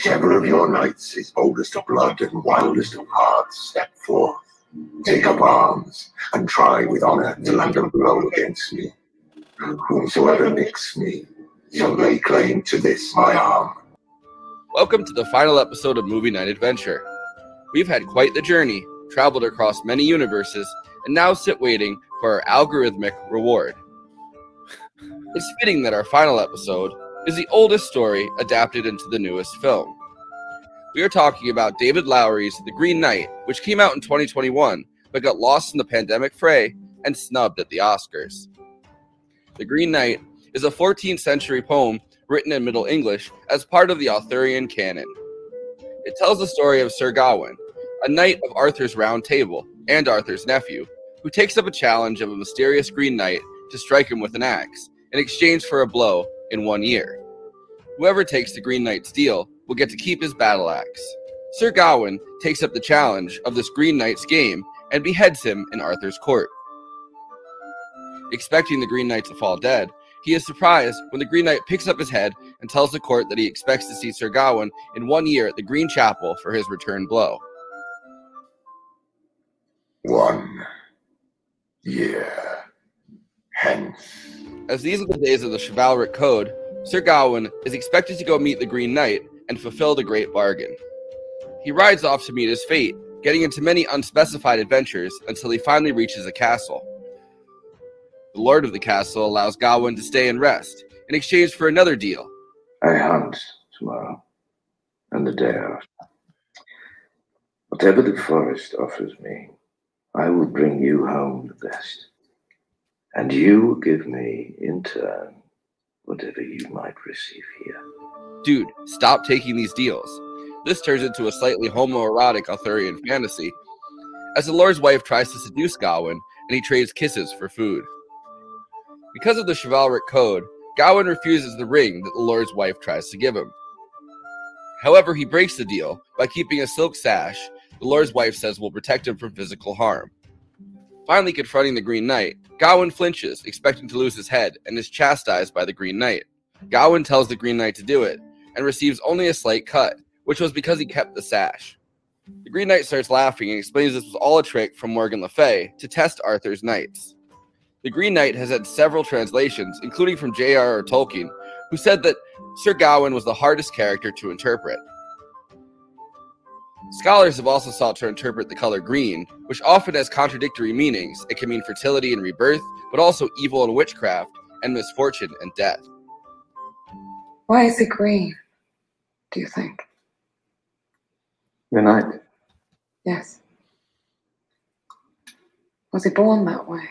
Whichever of your knights is boldest of blood and wildest of hearts step forth. Take up arms and try with honor to land a blow against me. Whomsoever nicks me shall lay claim to this my arm. Welcome to the final episode of Movie Night Adventure. We've had quite the journey, traveled across many universes, and now sit waiting for our algorithmic reward. It's fitting that our final episode is the oldest story adapted into the newest film. We are talking about David Lowery's The Green Knight, which came out in 2021 but got lost in the pandemic fray and snubbed at the Oscars. The Green Knight is a 14th century poem written in Middle English as part of the Arthurian canon. It tells the story of Sir Gawain, a knight of Arthur's Round Table and Arthur's nephew, who takes up a challenge of a mysterious Green Knight to strike him with an axe in exchange for a blow in one year. Whoever takes the Green Knight's deal will get to keep his battle axe. Sir Gawain takes up the challenge of this Green Knight's game and beheads him in Arthur's court. Expecting the Green Knight to fall dead, he is surprised when the Green Knight picks up his head and tells the court that he expects to see Sir Gawain in one year at the Green Chapel for his return blow. One year hence. As these are the days of the chivalric code, Sir Gawain is expected to go meet the Green Knight and fulfill the great bargain. He rides off to meet his fate, getting into many unspecified adventures until he finally reaches a castle. The lord of the castle allows Gawain to stay and rest in exchange for another deal. I hunt tomorrow and the day after. Whatever the forest offers me, I will bring you home the best. And you will give me, in turn, whatever you might receive here. Dude, stop taking these deals. This turns into a slightly homoerotic Arthurian fantasy, as the Lord's wife tries to seduce Gawain and he trades kisses for food. Because of the chivalric code, Gawain refuses the ring that the Lord's wife tries to give him. However, he breaks the deal by keeping a silk sash the Lord's wife says will protect him from physical harm. Finally confronting the Green Knight, Gawain flinches, expecting to lose his head, and is chastised by the Green Knight. Gawain tells the Green Knight to do it, and receives only a slight cut, which was because he kept the sash. The Green Knight starts laughing and explains this was all a trick from Morgan Le Fay to test Arthur's knights. The Green Knight has had several translations, including from J.R.R. Tolkien, who said that Sir Gawain was the hardest character to interpret. Scholars have also sought to interpret the color green, which often has contradictory meanings. It can mean fertility and rebirth, but also evil and witchcraft, and misfortune and death. Why is it green, do you think? Good night. Yes. Was he born that way?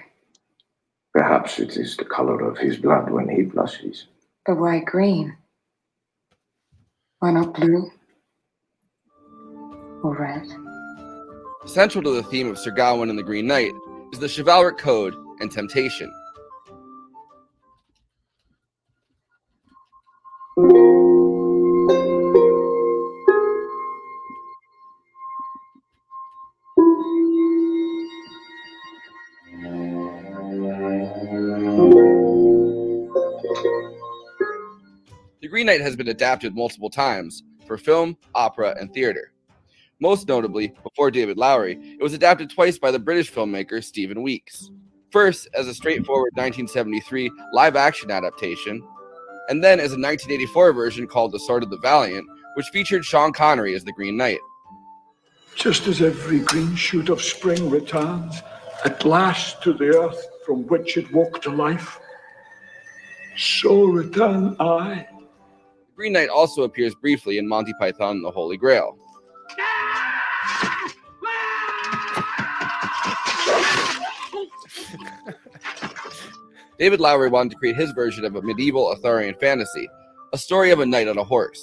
Perhaps it is the color of his blood when he blushes. But why green? Why not blue? Or red? Central to the theme of Sir Gawain and the Green Knight is the chivalric code and temptation. The Green Knight has been adapted multiple times for film, opera, and theater. Most notably, before David Lowery, it was adapted twice by the British filmmaker Stephen Weeks. First, as a straightforward 1973 live action adaptation, and then as a 1984 version called The Sword of the Valiant, which featured Sean Connery as the Green Knight. Just as every green shoot of spring returns at last to the earth from which it woke to life, so return I. The Green Knight also appears briefly in Monty Python and the Holy Grail. David Lowery wanted to create his version of a medieval Arthurian fantasy, a story of a knight on a horse.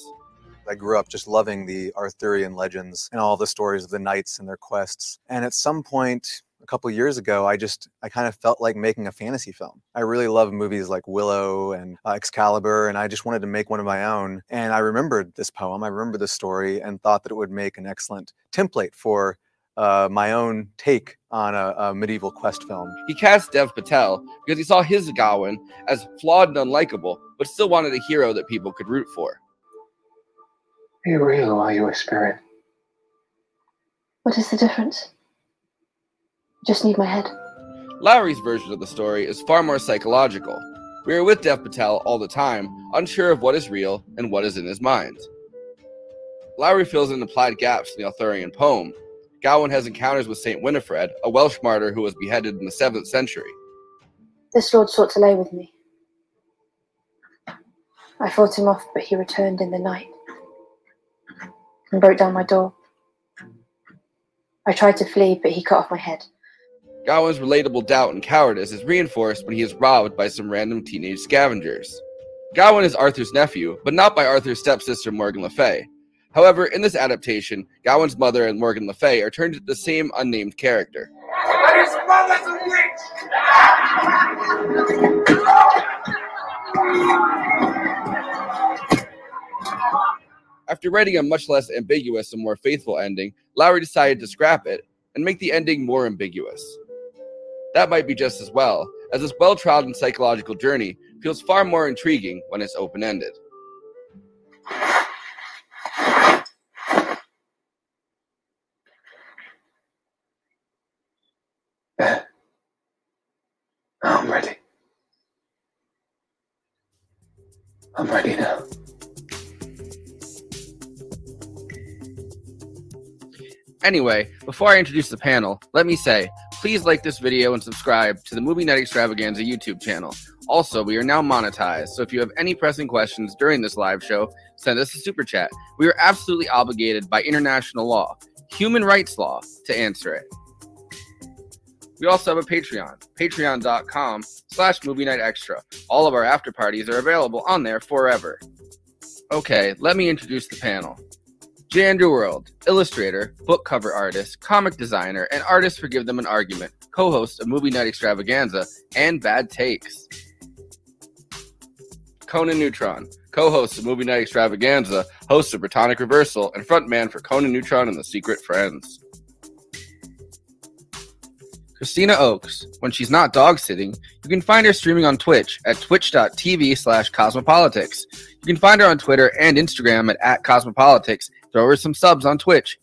I grew up just loving the Arthurian legends and all the stories of the knights and their quests. And at some point, a couple years ago, I just I kind of felt like making a fantasy film. I really love movies like Willow and uh, Excalibur, and I just wanted to make one of my own. And I remembered this poem, I remembered this story, and thought that it would make an excellent template for uh, my own take on a, a, medieval quest film. He cast Dev Patel because he saw his Gawain as flawed and unlikable, but still wanted a hero that people could root for. Are you real or are you a spirit? What is the difference? Just need my head. Lowery's version of the story is far more psychological. We are with Dev Patel all the time, unsure of what is real and what is in his mind. Lowry fills in the implied gaps in the Arthurian poem. Gawain has encounters with Saint Winifred, a Welsh martyr who was beheaded in the 7th century. This lord sought to lay with me. I fought him off, but he returned in the night and broke down my door. I tried to flee, but he cut off my head. Gawain's relatable doubt and cowardice is reinforced when he is robbed by some random teenage scavengers. Gawain is Arthur's nephew, but not by Arthur's stepsister Morgan Le Fay. However, in this adaptation, Gawain's mother and Morgan Le Fay are turned into the same unnamed character. His mother's a witch! After writing a much less ambiguous and more faithful ending, Lowery decided to scrap it and make the ending more ambiguous. That might be just as well, as this well trodden psychological journey feels far more intriguing when it's open ended. I'm ready now. Anyway, before I introduce the panel, let me say please like this video and subscribe to the Movie Night Extravaganza YouTube channel. Also, we are now monetized, so if you have any pressing questions during this live show, send us a super chat. We are absolutely obligated by international law, human rights law, to answer it. We also have a Patreon, patreon.com slash movie night extra. All of our after parties are available on there forever. Okay, let me introduce the panel. J. Andrew World, illustrator, book cover artist, comic designer, and artist for Give Them an Argument, co host of Movie Night Extravaganza and Bad Takes. Conan Neutron, co host of Movie Night Extravaganza, host of Protonic Reversal, and frontman for Conan Neutron and the Secret Friends. Kristina Oakes, when she's not dog sitting, you can find her streaming on Twitch at twitch.tv slash cosmopolitics. You can find her on Twitter and Instagram at, at cosmopolitics. Throw her some subs on Twitch.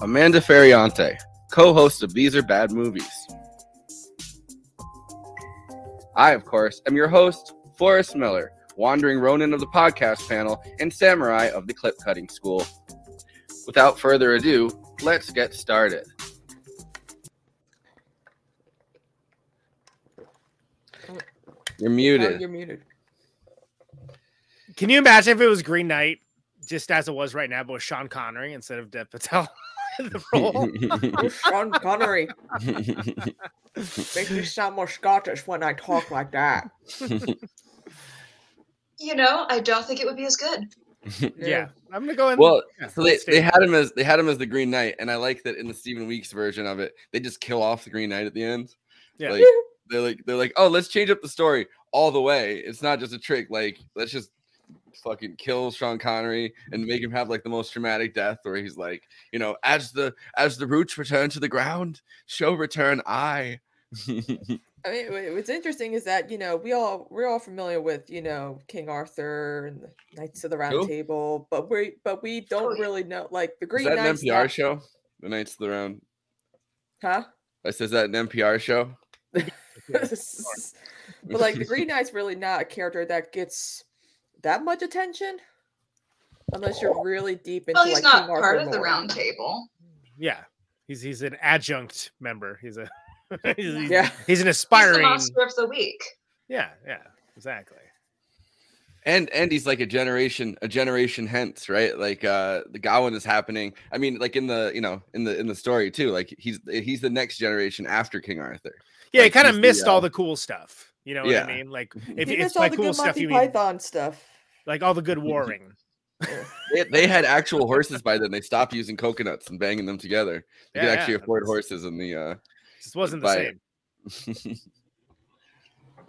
Amanda Feriante, co-host of These Are Bad Movies. I, of course, am your host, Forrest Miller, wandering Ronin of the podcast panel and samurai of the clip cutting school. Without further ado, let's get started. You're Oh, muted. you're muted. Can you imagine if it was Green Knight, just as it was right now, but with Sean Connery instead of Dev Patel in the role? Oh, Sean Connery makes me sound more Scottish when I talk like that. You know, I don't think it would be as good. yeah, I'm gonna go in. well, yeah, so they, they had him as they had him as the Green Knight, and I like that in the Stephen Weeks version of it, they just kill off the Green Knight at the end. Yeah. Like they're like they're like, oh, let's change up the story all the way. It's not just a trick. Like let's just fucking kill Sean Connery and make him have like the most dramatic death, where he's like, you know, as the as the roots return to the ground, show return I. I mean, what's interesting is that you know we all we're all familiar with you know King Arthur and the Knights of the Round Who? Table, but we but we don't oh, really know like the Green. Is Green that an NPR not- show? The Knights of the Round. huh? I says that an NPR show. but like the Green Knight's really not a character that gets that much attention, unless you're really deep into Well, he's like not King part Arthur of the lore. round table. Yeah, he's he's an adjunct member. He's a he's, he's- Yeah. he's an He's the aspiring. monster of the week. Yeah, yeah, exactly. and and he's like a generation a generation hence right like uh the Gawain is happening i mean like in the you know in the in the story too like he's he's the next generation after king arthur Yeah, he Like, kind of he's the, missed all the cool stuff. You know Yeah. what I mean? Like if He it's missed all the cool good stuff, Monty you mean Python stuff. like all the good warring. they, they had actual horses by then they stopped using coconuts and banging them together you Yeah, could actually yeah, afford horses in the uh Just wasn't the same.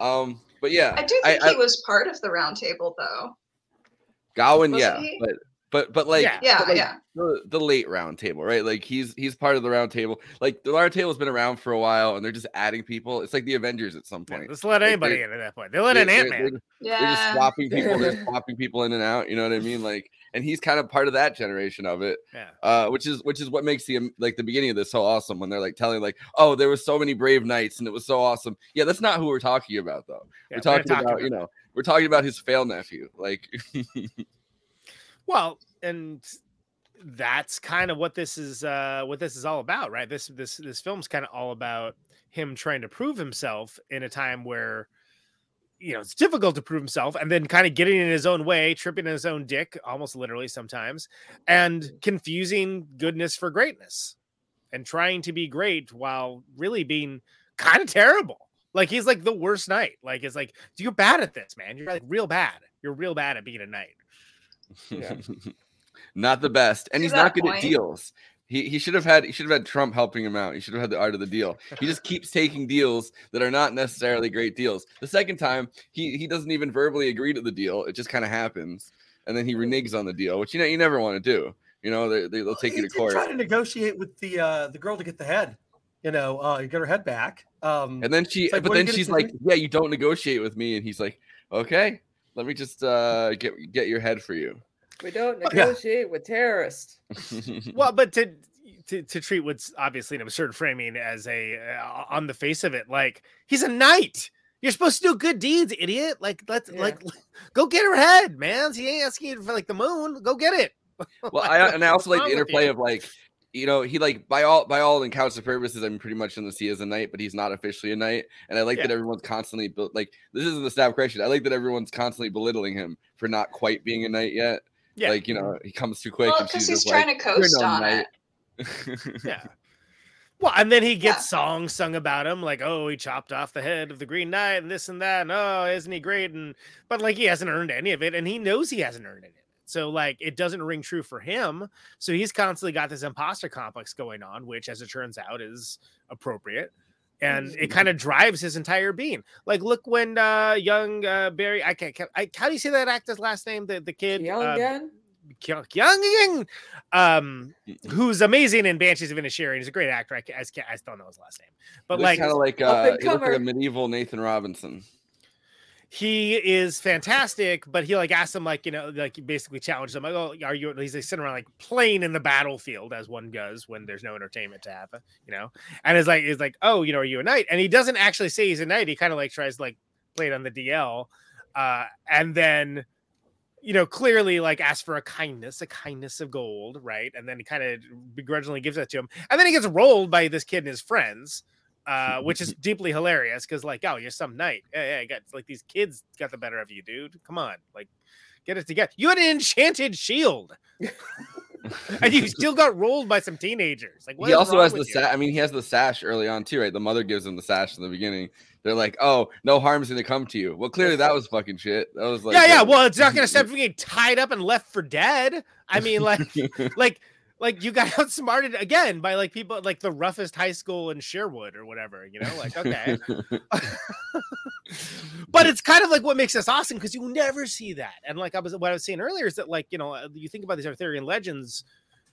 um but yeah I do think I, he was part of the round table, though. Gawain, wasn't yeah he? but but but like Yeah. Yeah, but, like, yeah. the, the late round table, right? Like he's he's part of the round table. Like the round table's been around for a while, and they're just adding people. It's like the Avengers at some point. Let's let Like, anybody in at that point. They let they- in they're- Ant Man. they're- They're just Yeah. swapping people. They're swapping people in and out. You know what I mean? Like, and he's kind of part of that generation of it. Yeah. Uh, which is which is what makes the like the beginning of this so awesome when they're like telling like, oh, there was so many brave knights and it was so awesome. Yeah, that's not who we're talking about though. Yeah, we're talking talking about, you know we're talking about his fail nephew. Like, Well, and that's kind of what this is uh what this is all about, right? This this this film's kind of all about him trying to prove himself in a time where you know it's difficult to prove himself and then kind of getting in his own way, tripping in his own dick, almost literally sometimes, and confusing goodness for greatness and trying to be great while really being kind of terrible. Like he's like the worst knight. Like it's like you're bad at this, man. You're like real bad. You're real bad at being a knight. Yeah. not the best, and To he's not good at deals. He, he should have had he should have had Trump helping him out. He should have had the art of the deal. He just keeps taking deals that are not necessarily great deals. The second time, he he doesn't even verbally agree to the deal. It just kind of happens, and then he reneges on the deal, which you know you never want to do. You know they, they they'll take He you to did court, Try to negotiate with the uh, the girl to get the head. You know, uh, get her head back. Um, and then she like, but what are you then she's do? like, yeah, you don't negotiate with me, and he's like, okay, let me just uh get get your head for you. We don't Yeah. negotiate with terrorists. well, but to to, to treat what's obviously an absurd framing as a uh, on the face of it, like he's a knight. You're supposed to do good deeds, idiot. Like let's Yeah. like go get her head, man. He ain't asking you for like the moon. Go get it. well I, and i also like the interplay of like you know he like by all by all accounts and purposes i'm pretty much in the sea as a knight but he's not officially a knight and i like that everyone's constantly bel- like this isn't the staff question. i like that everyone's constantly belittling him for not quite being a knight yet Yeah. like you know he comes too quick Well, because he's trying like, to coast no on knight." it. yeah. Well, and then he gets Yeah. songs sung about him, like, oh, he chopped off the head of the Green Knight and this and that. And oh, isn't he great? And but like he hasn't earned any of it, and he knows he hasn't earned any it. So like it doesn't ring true for him. So he's constantly got this imposter complex going on, which as it turns out is appropriate. And it kind of drives his entire being. Like, look when uh young uh Barry, I can't, I, how do you say that actor's last name? The the kid, Young uh, again? Kyung Young, um, who's amazing in Banshees of Inisherin. He's a great actor. I, I, I still don't know his last name, but like kind of like uh he looks like a medieval nathan robinson he is fantastic. But he like asked him like you know like basically challenged him like oh are you he's like sitting around like playing in the battlefield as one does when there's no entertainment to happen you know and it's like he's like oh you know are you a knight and he doesn't actually say he's a knight. He kind of like tries to like play it on the DL, uh, and then you know, clearly like asks for a kindness, a kindness of gold, right? And then he kind of begrudgingly gives that to him. And then he gets rolled by this kid and his friends, uh, which is deeply hilarious because, like, oh, you're some knight. Yeah, yeah, I got like these kids got the better of you, dude. Come on, like, get it together. You had an enchanted shield. and you still got rolled by some teenagers. Like, what he also has the sash. I mean, he has the sash early on too, right? The mother gives him the sash in the beginning. They're like, "Oh, no harm's gonna come to you." Well, clearly that was fucking shit. That was like, yeah, yeah. Well, it's not gonna stop you getting tied up and left for dead. I mean, like, like, like you got outsmarted again by like people like the roughest high school in Sherwood or whatever. You know, like okay, but it's kind of like what makes us awesome because you never see that. And like I was, what I was saying earlier is that like you know uh, you think about these Arthurian legends.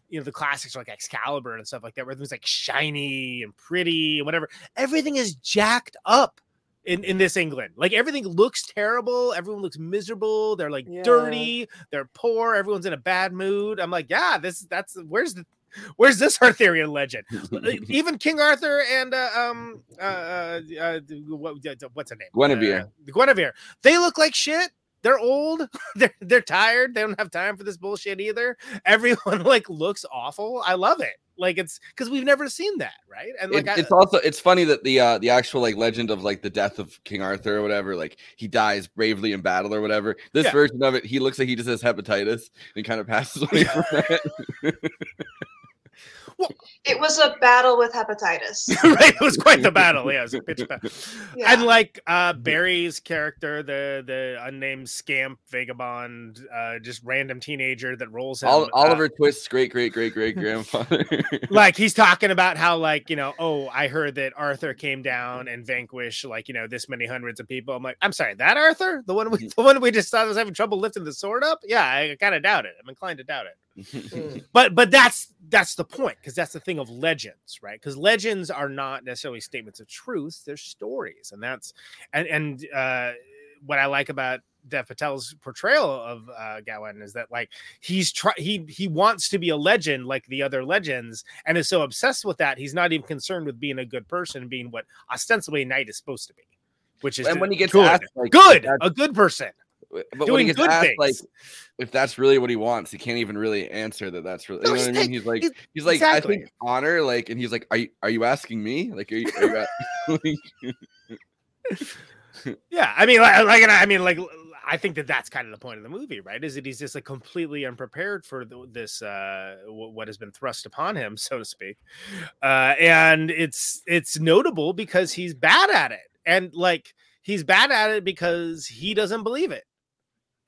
You know the classics like Excalibur and stuff like that, where everything's like shiny and pretty and whatever. Everything is jacked up in in this England. Like everything looks terrible. Everyone looks miserable. They're like Yeah. dirty. They're poor. Everyone's in a bad mood. I'm like, yeah, this that's where's the where's this Arthurian legend? E, Even King Arthur and uh, um uh, uh, uh what, what's her name? Guinevere. Uh, Guinevere. They look like shit. They're old. They're they're tired. They don't have time for this bullshit either. Everyone like looks awful. I love it. Like it's because we've never seen that, right? And like It- I, it's also it's funny that the uh the actual like legend of like the death of King Arthur or whatever, like he dies bravely in battle or whatever. This Yeah. version of it, he looks like he just has hepatitis and kind of passes away from that. It was a battle with hepatitis. right, it was quite the battle. Yeah, it was a pitch battle. Yeah. And like uh Barry's character, the the unnamed scamp vagabond, uh just random teenager that rolls him. Ol- uh, Oliver Twist's great great great great grandfather. like he's talking about how like you know oh i heard that arthur came down and vanquished like you know this many hundreds of people i'm like i'm sorry that arthur the one we the one we just thought was having trouble lifting the sword up yeah i kind of doubt it i'm inclined to doubt it. But but that's that's the point because that's the thing of legends right? Because legends are not necessarily statements of truth they're stories and that's and and uh what i like about Dev Patel's portrayal of uh, Gawain is that like he's try he he wants to be a legend like the other legends, and is so obsessed with that he's not even concerned with being a good person, being what ostensibly a knight is supposed to be, which is And when he gets good, asked, like, good, a good person. But when doing good asked, things. like if that's really what he wants, he can't even really answer that. That's really, No, you know what I mean? He's like, he's- he's like, exactly. I think honor, like, and he's like, are you, are you asking me? Like, are you, are you Yeah, I mean, like, like, and I mean, like, I think that that's kind of the point of the movie, right? Is that he's just like completely unprepared for the, this, uh, wh- what has been thrust upon him, so to speak, uh, and it's it's notable because he's bad at it, and like he's bad at it because he doesn't believe it.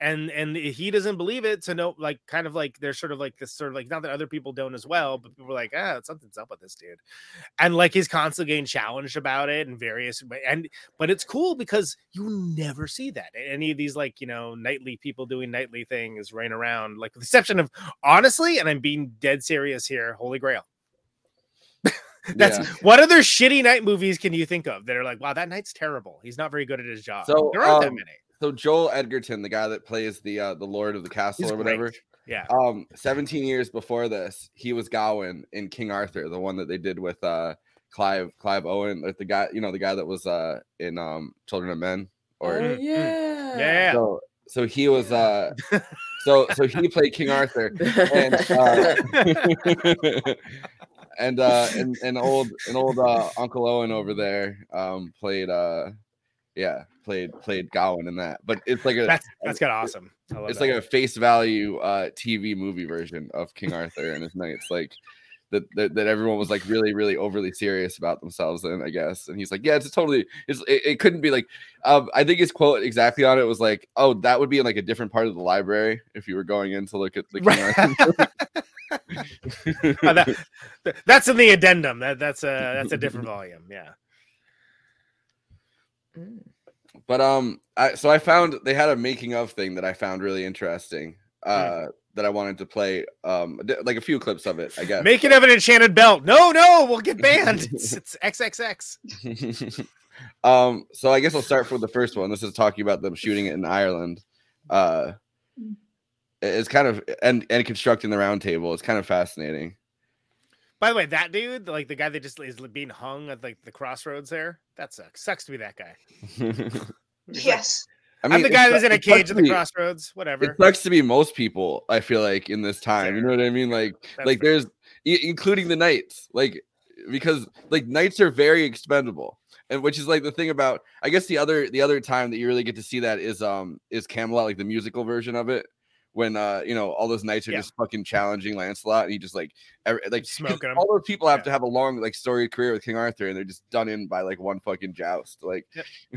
And and he doesn't believe it to know like kind of like there's sort of like this sort of like not that other people don't as well, but people are like, ah, something's up with this dude. And like he's constantly getting challenged about it in various and but it's cool because you never see that any of these like you know knightly people doing knightly things running around like with the exception of honestly and i'm being dead serious here holy grail that's Yeah. what other shitty knight movies can you think of that are like wow that knight's terrible he's not very good at his job So, there aren't that um, many so Joel Edgerton, the guy that plays the uh, the Lord of the Castle He's or whatever, great. yeah um, 17 years before this, he was Gawain in King Arthur, the one that they did with uh Clive Clive Owen, like the guy, you know, the guy that was uh in um Children of Men, or Oh, yeah. yeah so so he was uh so so he played King Arthur and uh, and uh and, and old and old uh Uncle Owen over there um played uh yeah played played Gawain in that but it's like a that's that's kind of awesome. I love it's that. like a face value uh TV movie version of King Arthur and his knights like that, that that everyone was like really really overly serious about themselves in I guess and he's like yeah it's totally it's it, it couldn't be like um I think his quote exactly on it was like oh that would be in like a different part of the library if you were going in to look at the King Arthur Uh, that- that's in the addendum that that's a that's a different volume yeah but um I so I found they had a making of thing that I found really interesting uh that I wanted to play um like a few clips of it I guess. Making of an enchanted belt. No no we'll get banned. It's, it's xxx um so I guess I'll start with the first one. This is talking about them shooting it in Ireland. Uh it's kind of and and constructing the round table it's kind of fascinating By the way, that dude, like the guy that just is being hung at like the crossroads there, that sucks. Sucks to be that guy. Yes. I I'm the guy su- that's in a cage at the be- crossroads. Whatever. It sucks to be most people. I feel like in this time, you know what I mean. Like, That's like fair. there's i- including the knights, like because like knights are very expendable, and which is like the thing about. I guess the other the other time that you really get to see that is um is Camelot, like the musical version of it. When uh you know all those knights are Yeah. just fucking challenging Lancelot, and he just like every, like 'cause Smoking 'em. all those people have Yeah. to have a long like storied career with King Arthur, and they're just done in by like one fucking joust. Like,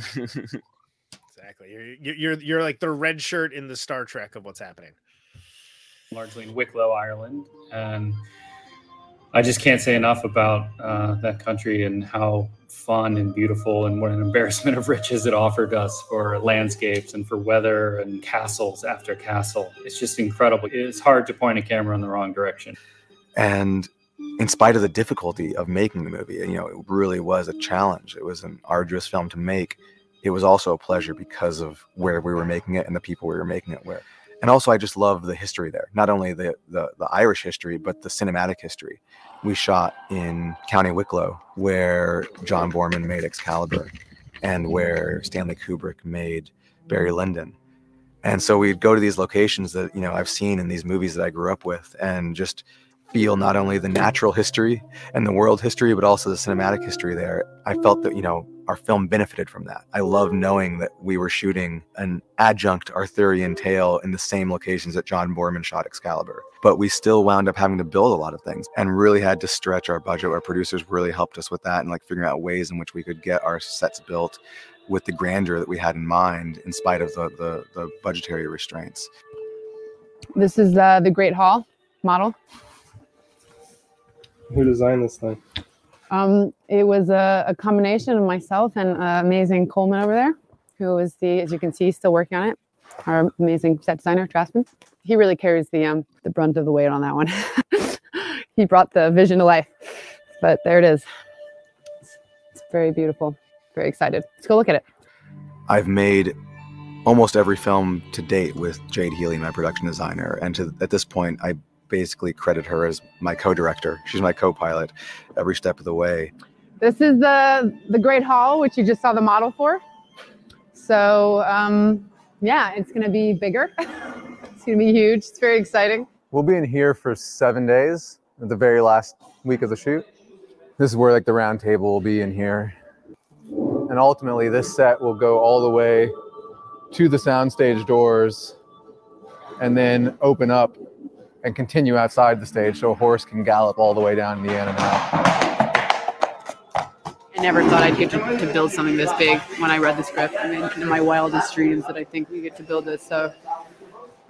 Exactly. You're, you're you're you're like the red shirt in the Star Trek of what's happening. largely in Wicklow, Ireland. And I just can't say enough about uh, that country and how fun and beautiful and what an embarrassment of riches it offered us for landscapes and for weather and castles after castle. It's just incredible. It's hard to point a camera in the wrong direction. And in spite of the difficulty of making the movie, you know, it really was a challenge. It was an arduous film to make. It was also a pleasure because of where we were making it and the people we were making it with. And also, I just love the history there. Not only the, the the Irish history, but the cinematic history. We shot in County Wicklow, where John Boorman made Excalibur, and where Stanley Kubrick made Barry Lyndon. And so we'd go to these locations that you know I've seen in these movies that I grew up with, and just feel not only the natural history and the world history, but also the cinematic history there. I felt that, you know, our film benefited from that. I love knowing that we were shooting an adjunct Arthurian tale in the same locations that John Boorman shot Excalibur. But we still wound up having to build a lot of things and really had to stretch our budget. Our producers really helped us with that and like figuring out ways in which we could get our sets built with the grandeur that we had in mind in spite of the, the, the budgetary restraints. This is uh, the Great Hall model. Who designed this thing? Um, it was a, a combination of myself and uh, amazing Coleman over there, who is the, as you can see, still working on it. Our amazing set designer, Trasman. He really carries the um, the brunt of the weight on that one. he brought the vision to life. But there it is. It's, it's very beautiful. Very excited. Let's go look at it. I've made almost every film to date with Jade Healy, my production designer. And to, at this point, I basically credit her as my co-director. She's my co-pilot every step of the way. This is the the Great Hall, which you just saw the model for. So um, yeah, it's going to be bigger. it's going to be huge. It's very exciting. We'll be in here for seven days, at the very last week of the shoot. This is where like the round table will be in here. And ultimately this set will go all the way to the soundstage doors and then open up and continue outside the stage so a horse can gallop all the way down the end and out. I never thought I'd get to, to build something this big when I read the script. I mean, in my wildest dreams that I think we get to build this. So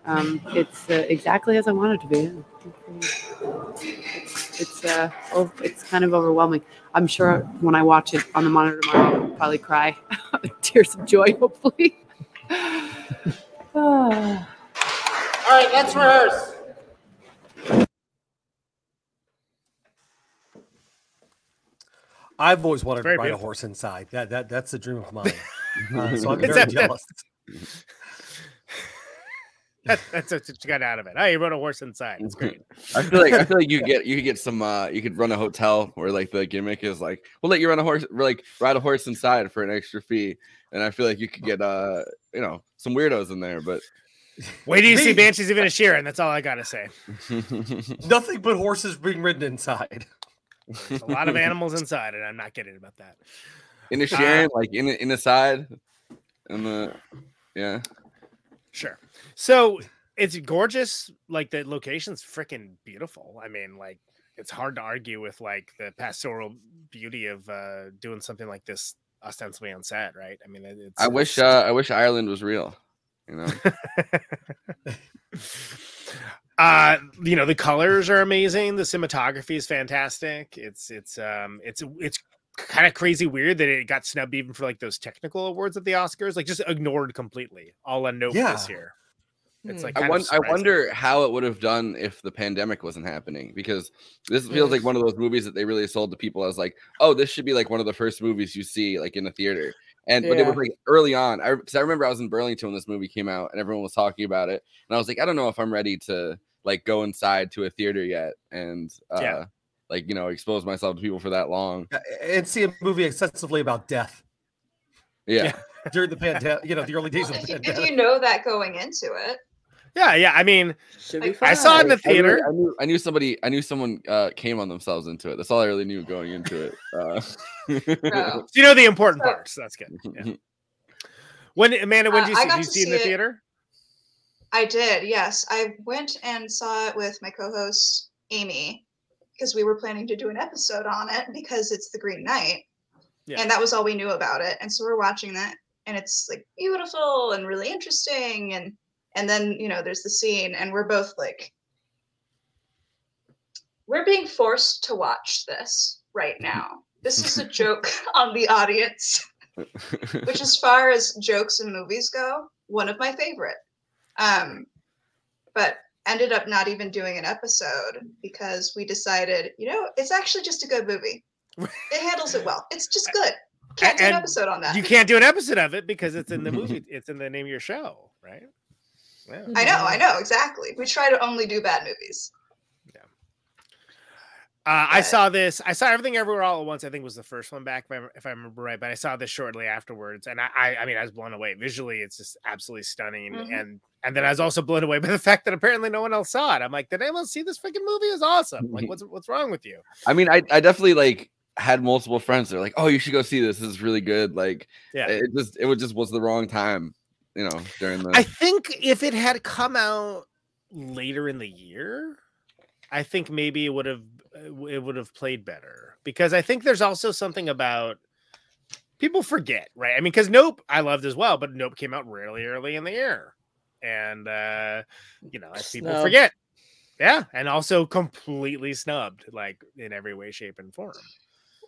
um, it's uh, exactly as I wanted it to be. It's it's, uh, oh, it's kind of overwhelming. I'm sure when I watch it on the monitor tomorrow, I'll probably cry tears of joy. Hopefully. Ah. All right, let's rehearse. I've always wanted to ride a horse inside. That that that's a dream of mine. Uh, so I'm It's very a- jealous. That, that's what you got out of it. Oh, you rode a horse inside. It's great. I feel like I feel like you get you could get some uh you could run a hotel where like the gimmick is like we'll let you run a horse like ride a horse inside for an extra fee and I feel like you could get uh you know some weirdos in there but Wait till you see Banshees even a Inisherin. That's all I gotta say. Nothing but horses being ridden inside. There's a lot of animals inside, and I'm not kidding about that. in a Sharon like in in the side and the yeah Sure. So it's gorgeous. Like the location's freaking beautiful. I mean, like it's hard to argue with like the pastoral beauty of uh doing something like this ostensibly on set, right? I mean, it's. I wish uh I wish Ireland was real you know uh you know the colors are amazing. The cinematography is fantastic. It's it's um it's it's kind of crazy weird that it got snubbed even for like those technical awards at the oscars like just ignored completely all on note this Yeah. year. It's like I, won- I wonder how it would have done if the pandemic wasn't happening because this feels like one of those movies that they really sold to people as like, oh, this should be like one of the first movies you see like in a theater. And but it was like early on. I because I remember I was in Burlington when this movie came out and everyone was talking about it, and I was like, I don't know if I'm ready to like go inside to a theater yet and uh, Yeah. like you know expose myself to people for that long. And see a movie extensively about death Yeah. during the pandemic. You know, the early days of the If you, if you know that going into it, yeah yeah i mean i saw it in the I really- theater I knew, I knew somebody. I knew someone uh, came on themselves into it. That's all I really knew going into it. Uh, no. you know the important parts that's good yeah. when amanda when Uh, did you I see, did you to see it in the it- theater I did. Yes, I went and saw it with my co-host Amy because we were planning to do an episode on it because it's the Green Knight, Yeah. and that was all we knew about it. And so we're watching that, and it's like beautiful and really interesting, and and then you know there's the scene, and we're both like, we're being forced to watch this right now. This is a joke on the audience, which, as far as jokes and movies go, one of my favorite. Um, but ended up not even doing an episode because we decided, you know, it's actually just a good movie. It handles it well. It's just good. Can't do an episode on that. you can't do an episode of it because it's in the movie it's in the name of your show right yeah. I know, I know, exactly. We try to only do bad movies. Uh, I saw this. I saw everything everywhere all at once. I think was the first one back, if I, if I remember right. But I saw this shortly afterwards, and I, I, I mean, I was blown away. Visually, it's just absolutely stunning, Mhm. and and then I was also blown away by the fact that apparently no one else saw it. I'm like, did anyone see this freaking movie? It's awesome. Like, what's what's wrong with you? I mean, I, I definitely like had multiple friends. They're like, "Oh, you should go see this. This is really good." Like, Yeah. it just it was just was the wrong time, you know, during the. I think if it had come out later in the year, I think maybe it would have it would have played better because I think there's also something about people forget, right? I mean, because Nope I loved as well, but Nope came out really early in the year, and uh, you know, as people Snubbed. forget, yeah, and also completely snubbed, like in every way, shape, and form.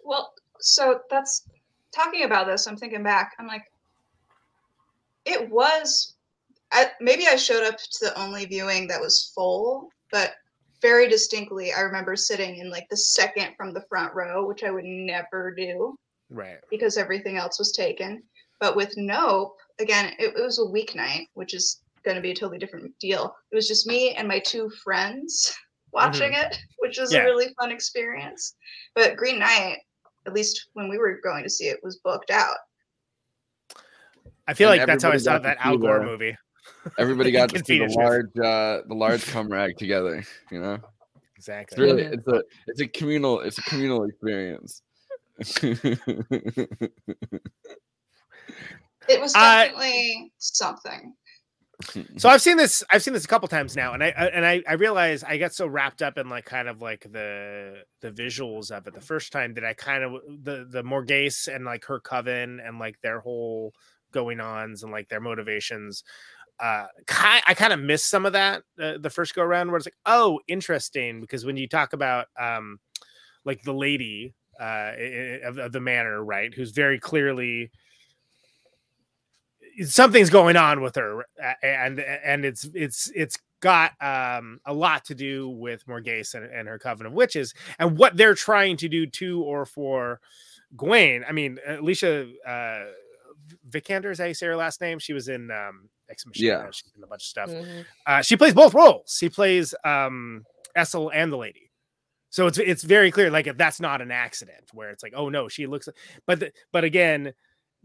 Well, so that's talking about this. I'm thinking back. I'm like, it was. I, maybe I showed up to the only viewing that was full, but very distinctly, I remember sitting in like the second from the front row, which I would never do Right. because everything else was taken. But with Nope, again, it, it was a weeknight, which is going to be a totally different deal. It was just me and my two friends watching Mhm. it, which was Yeah. a really fun experience. But Green Knight, at least when we were going to see it, was booked out. I feel And like that's how I saw that Al Gore the- movie. Everybody got to see the large, uh, the large cum rag together. You know, Exactly. it's really, it's a, it's a communal, it's a communal experience. It was I- definitely something. So I've seen this. I've seen this a couple times now, and I I- and I I realize I got so wrapped up in like kind of like the the visuals of it the first time that I kind of the the Morghese and like her coven and like their whole going ons and like their motivations. Uh, I kind of missed some of that uh, the first go around where it's like, oh, interesting, because when you talk about um, like the lady uh of, of the manor, right, who's very clearly something's going on with her and and it's it's it's got um a lot to do with Morghese and, and her coven of witches and what they're trying to do to or for Gwen. I mean, Alicia uh Vikander is how you say her last name. She was in um Ex Machina. Yeah. She's in a bunch of stuff. Mhm. Uh, she plays both roles. She plays um Essel and the lady. So it's it's very clear, like if that's not an accident. Where it's like, oh no, she looks. But the, but again,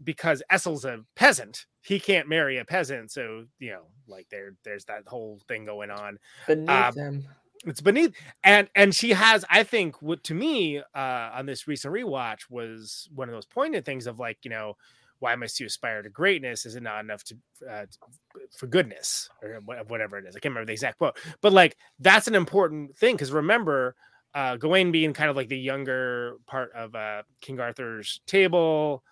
because Essel's a peasant, he can't marry a peasant. So you know, like there there's that whole thing going on. Beneath him. It's beneath, and and she has, I think, what to me uh, on this recent rewatch was one of those poignant things of like, you know, why must you aspire to greatness? Is it not enough to uh, for goodness or whatever it is? I can't remember the exact quote, but like that's an important thing because remember, uh, Gawain being kind of like the younger part of uh, King Arthur's table.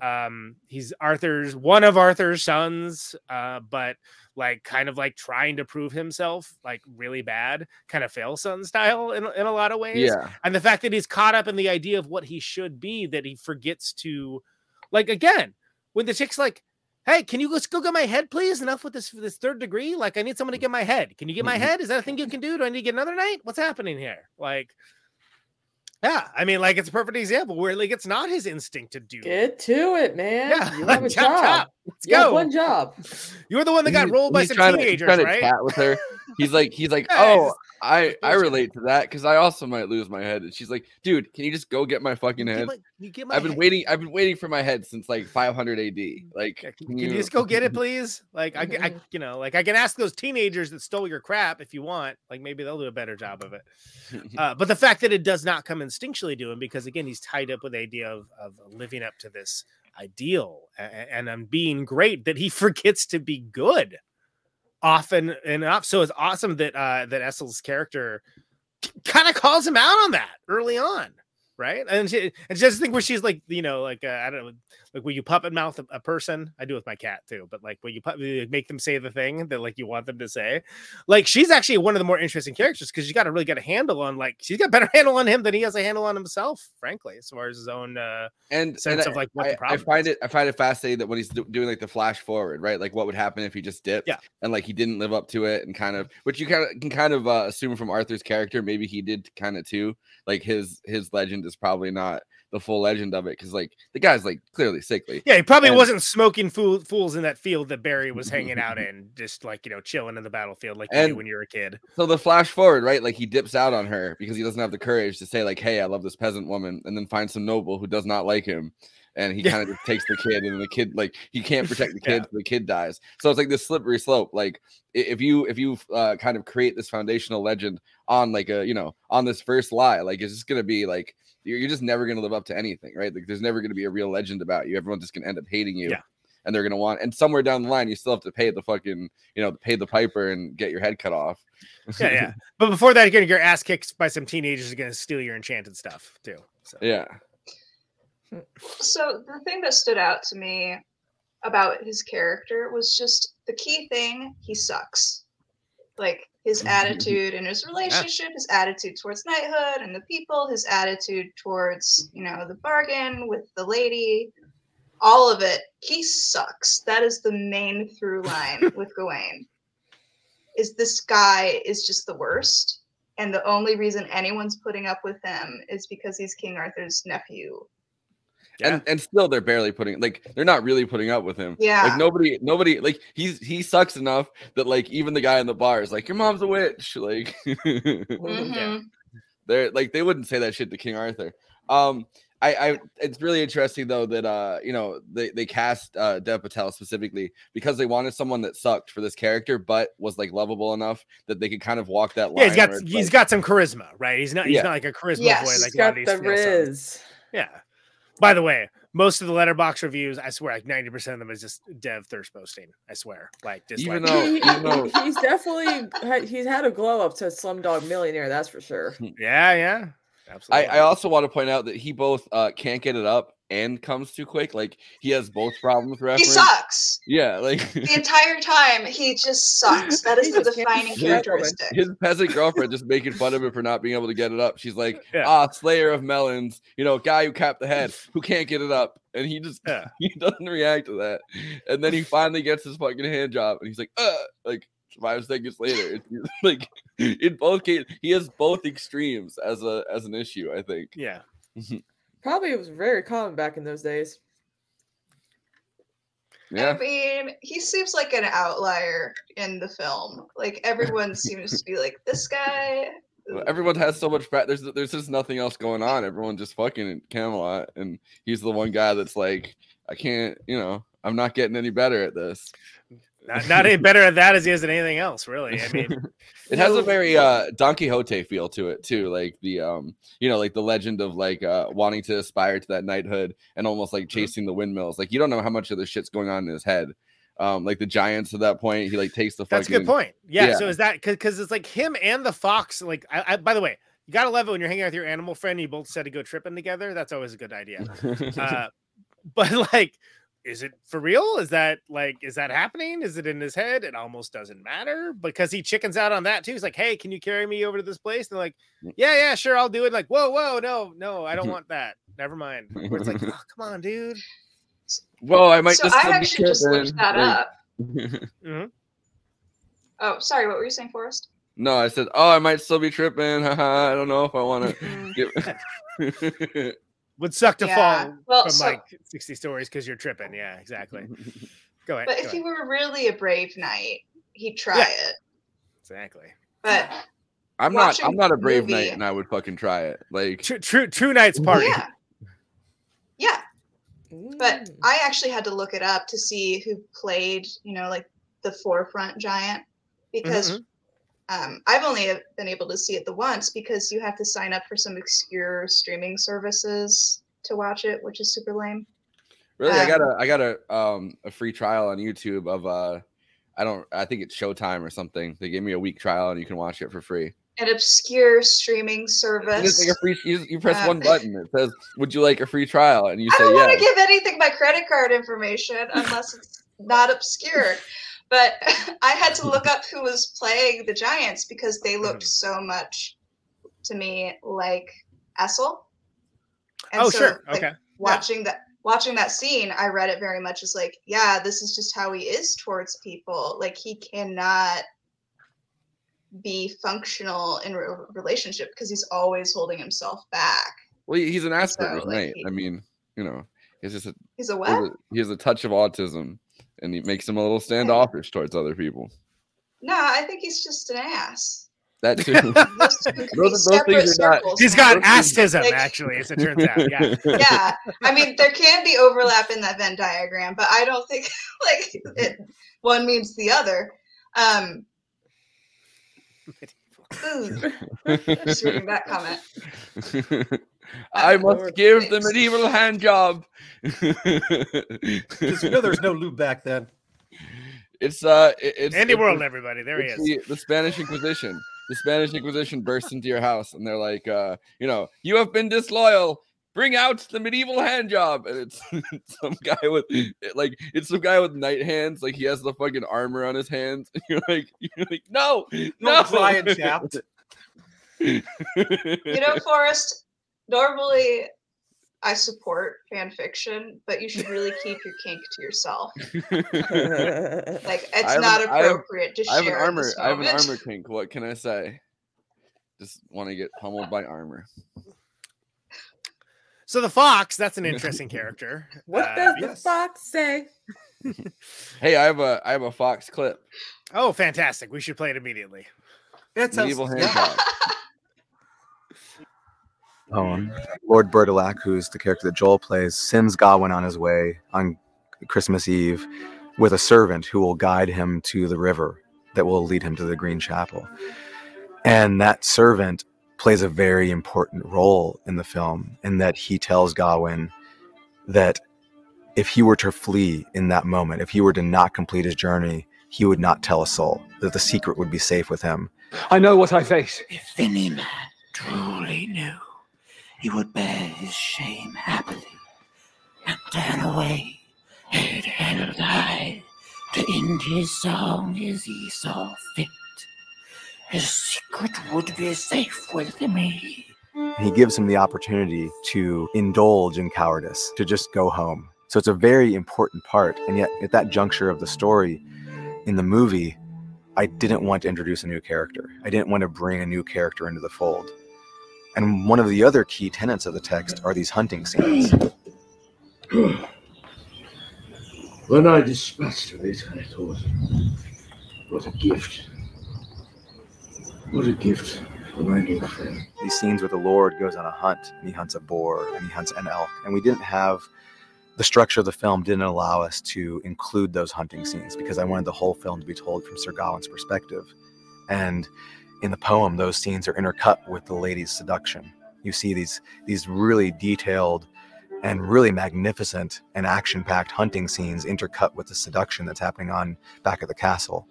Um, he's Arthur's one of Arthur's sons, uh, but like kind of like trying to prove himself like really bad, kind of fail son style in, in a lot of ways. Yeah. And the fact that he's caught up in the idea of what he should be, that he forgets to like again, when the chick's like, Hey, can you just go get my head, please? Enough with this this third degree. Like, I need someone to get my head. Can you get my mm-hmm. head? Is that a thing you can do? Do I need to get another knight? What's happening here? Like, yeah, I mean, like it's a perfect example where like it's not his instinct to do. Get to it, man. Yeah, You have a chop, job. chop. Let's You have go. one job. You're the one that got He's- rolled by some trying to- he's trying to right? chat with her. He's like, he's like, Yeah, oh, just- I I relate to that because I also might lose my head. And she's like, dude, can you just go get my fucking head? you get my I've been head. waiting. I've been waiting for my head since like 500 AD. Like, can, Can you just go get it, please? Like I, I, you know, like I can ask those teenagers that stole your crap if you want. Like maybe they'll do a better job of it. Uh, but the fact that it does not come instinctually to him, because again, he's tied up with the idea of, of living up to this ideal and, and being great, that he forgets to be good often enough. So it's awesome that uh, that Essel's character kind of calls him out on that early on, right? And she, and just think where she's like, you know, like uh, I don't know, like when you puppet mouth a, a person, I do with my cat too, but like when you pu- make them say the thing that like you want them to say, like she's actually one of the more interesting characters because you got to really get a handle on like she's got better handle on him than he has a handle on himself, frankly, as far as his own uh, and sense and of like what I, the I problem. find it I find it fascinating that when he's do- doing like the flash forward, right? Like what would happen if he just dipped, Yeah. and like he didn't live up to it, and kind of which you kind of can kind of uh, assume from Arthur's character, maybe he did kind of too. Like his his legend is probably not the full legend of it because like the guy's like clearly sickly. Yeah, he probably And- wasn't smoking fool, fools in that field that Barry was hanging out in, just like you know, chilling in the battlefield like you when you're a kid. So the flash forward, right? Like he dips out on her because he doesn't have the courage to say like, "Hey, I love this peasant woman," and then find some noble who does not like him, and he kind of just takes the kid, and the kid like he can't protect the Yeah. kid, so the kid dies. So it's like this slippery slope. Like if you if you uh, kind of create this foundational legend on like a you know on this first lie, like it's just gonna be like you're, you're just never gonna live up to anything, right? Like there's never gonna be a real legend about you. Everyone's just gonna end up hating you. Yeah. And they're gonna want, and somewhere down the line, you still have to pay the fucking, you know, pay the piper and get your head cut off. Yeah, yeah. But before that, you're gonna get your ass kicked by some teenagers who are gonna steal your enchanted stuff too. So Yeah. So the thing that stood out to me about his character was just the key thing, he sucks. Like his mm-hmm. attitude and his relationship, his attitude towards knighthood and the people, his attitude towards, you know, the bargain with the lady, all of it. He sucks. That is the main through line with Gawain. Is this guy is just the worst. And the only reason anyone's putting up with him is because he's King Arthur's nephew. And and still they're barely putting like they're not really putting up with him. Yeah. Like nobody nobody like he's he sucks enough that like even the guy in the bar is like, Your mom's a witch. Like Mhm. they're like they wouldn't say that shit to King Arthur. Um I, I it's really interesting though that uh you know they, they cast uh Dev Patel specifically because they wanted someone that sucked for this character but was like lovable enough that they could kind of walk that line. Yeah, he's got where it's he's like- got some charisma, right? He's not he's Yeah. not like a charisma Yes, boy he's like a lot of got these the female stars. Riz. Yeah. By the way, most of the Letterboxd reviews, I swear, like ninety percent of them is just Dev thirst posting. I swear, like just Even like, though- He- even though- he's definitely had, he's had a glow up to Slumdog Millionaire, that's for sure. yeah, yeah, I, absolutely. I also want to point out that he both uh can't get it up and comes too quick. Like he has both problems He reference. sucks. Yeah, like The entire time, he just sucks. That is the defining control characteristic. his peasant girlfriend just making fun of him for not being able to get it up. She's like, Yeah. ah, slayer of melons, you know, guy who capped the head, who can't get it up. And he just Yeah. he doesn't react to that. And then he finally gets his fucking hand job and he's like, uh, like five seconds later. It's like in both cases, he has both extremes as a as an issue, I think. yeah. Probably it was very common back in those days. Yeah. I mean, he seems like an outlier in the film. Like everyone seems to be like, this guy. Well, Everyone has so much fat. There's there's just nothing else going on. Everyone just fucking in Camelot, and he's the one guy that's like, I can't, you know, I'm not getting any better at this. Not, not any better at that as he is at anything else, really. I mean, It has a very uh Don Quixote feel to it too, like the um, you know, like the legend of like uh wanting to aspire to that knighthood and almost like chasing the windmills. Like you don't know how much of this shit's going on in his head. Um, like the giants at that point, he like takes the that's a good point. Yeah, Yeah. So is that because it's like him and the fox? Like, I, I by the way, you gotta love it when you're hanging out with your animal friend. and You both said to go tripping together. That's always a good idea. uh, but like is it for real is that like is that happening is it in his head it almost doesn't matter because he chickens out on that too he's like hey can you carry me over to this place and they're like Mm. yeah yeah sure i'll do it like whoa whoa no no i don't want that never mind where it's like oh, come on dude Whoa, I might so just I be actually just looked tripping, that like- up. Mhm. Oh, sorry. What were you saying, Forrest? no, I said, oh, I might still be tripping. Haha, I don't know if I want to. get... would suck to Yeah, fall well, from so- like 60 stories because you're tripping yeah exactly go ahead But go if he were really a brave knight, he'd try Yeah. it. exactly But I'm not. I'm not a brave movie- knight, and I would fucking try it. Like, true true true knight's party yeah, yeah. But Mm. I actually had to look it up to see who played, you know, like the forefront giant, because Mhm. Um, I've only been able to see it the once because you have to sign up for some obscure streaming services to watch it, which is super lame. really, I Um, got a, I got a, um, a free trial on YouTube of, uh, I don't, I think it's Showtime or something. They gave me a week trial, and you can watch it for free. An obscure streaming service. like a free. You, you press Uh, one button. It says, "Would you like a free trial?" And you say yeah. I say don't want yes. to give anything my credit card information unless it's not obscure. But I had to look mm-hmm. up who was playing the Giants because they looked mm-hmm. so much to me like Essel. oh sure like, okay Watching that watching that scene, I read it very much as like, yeah, this is just how he is towards people. Like he cannot be functional in a relationship because he's always holding himself back. Well, he's an Asperger's So, like, knight. he- I mean, you know, he's just a, He's a he what? he has a touch of autism, and he makes him a little standoffish towards other people. No, I think he's just an ass. That too. Those two could be those, those things are not. circles, he's man. got astism Like- actually as it turns out yeah yeah, I mean there can be overlap in that Venn diagram, but I don't think like it, one means the other. Um, ooh, just reading that comment. I must Lord, give the thanks. medieval hand job. Because you know there's no lube back then. it's uh, it- it's andy it's world the- everybody there he is The, the Spanish Inquisition. The Spanish Inquisition bursts into your house, and they're like, uh, you know, you have been disloyal. Bring out the medieval hand job, and it's some guy with like it's some guy with knight hands, like he has the fucking armor on his hands. You're like, you're like, no, no, No dry chapped. You know, Forrest. Normally, I support fan fiction, but you should really keep your kink to yourself. Like it's I have not an- I have- appropriate to I have an armor. this I have an armor kink. What can I say? Just want to get pummeled by armor. So the fox, that's an interesting character. What Uh, does the fox say? Hey, I have a I have a Fox clip. Oh, fantastic! We should play it immediately. It Medieval Hancock. poem. Lord Bertilak, who's the character that Joel plays, sends Gawain on his way on Christmas Eve with a servant who will guide him to the river that will lead him to the Green Chapel. And that servant plays a very important role in the film in that he tells Gawain that if he were to flee in that moment, if he were to not complete his journey, he would not tell a soul, that the secret would be safe with him. I know what I face. If any man truly knew, he would bear his shame happily and turn away, head held high, to end his song as he saw fit. His secret would be safe with me. He gives him the opportunity to indulge in cowardice, to just go home. So it's a very important part. And yet, at that juncture of the story in the movie, I didn't want to introduce a new character. I didn't want to bring a new character into the fold. And one of the other key tenets of the text are these hunting scenes. When I dispatched of it, I thought, what a gift. What a gift for my new friend. These scenes where the Lord goes on a hunt and he hunts a boar and he hunts an elk. And we didn't have the structure of the film didn't allow us to include those hunting scenes because I wanted the whole film to be told from Sir Gawain's perspective. And in the poem, those scenes are intercut with the lady's seduction. You see these these really detailed and really magnificent and action-packed hunting scenes intercut with the seduction that's happening on back at the castle.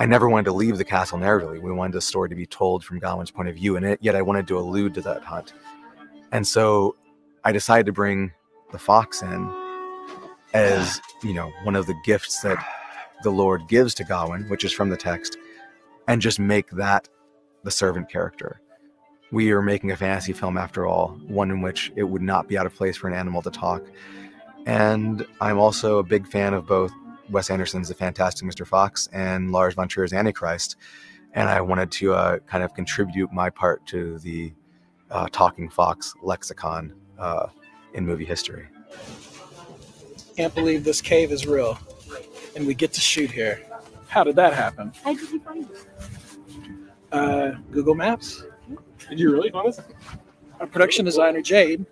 I never wanted to leave the castle narratively. We wanted the story to be told from Gawain's point of view, and yet I wanted to allude to that hunt. And so I decided to bring the fox in as you know one of the gifts that the Lord gives to Gawain, which is from the text, and just make that the servant character. We are making a fantasy film after all, one in which it would not be out of place for an animal to talk. And I'm also a big fan of both Wes Anderson's The Fantastic Mr. Fox and Lars von Trier's Antichrist. And I wanted to uh, kind of contribute my part to the uh, talking fox lexicon uh, in movie history. Can't believe this cave is real, and we get to shoot here. How did that happen? How did you find it? Uh, Google Maps. Did you really find this? Our production designer Jade.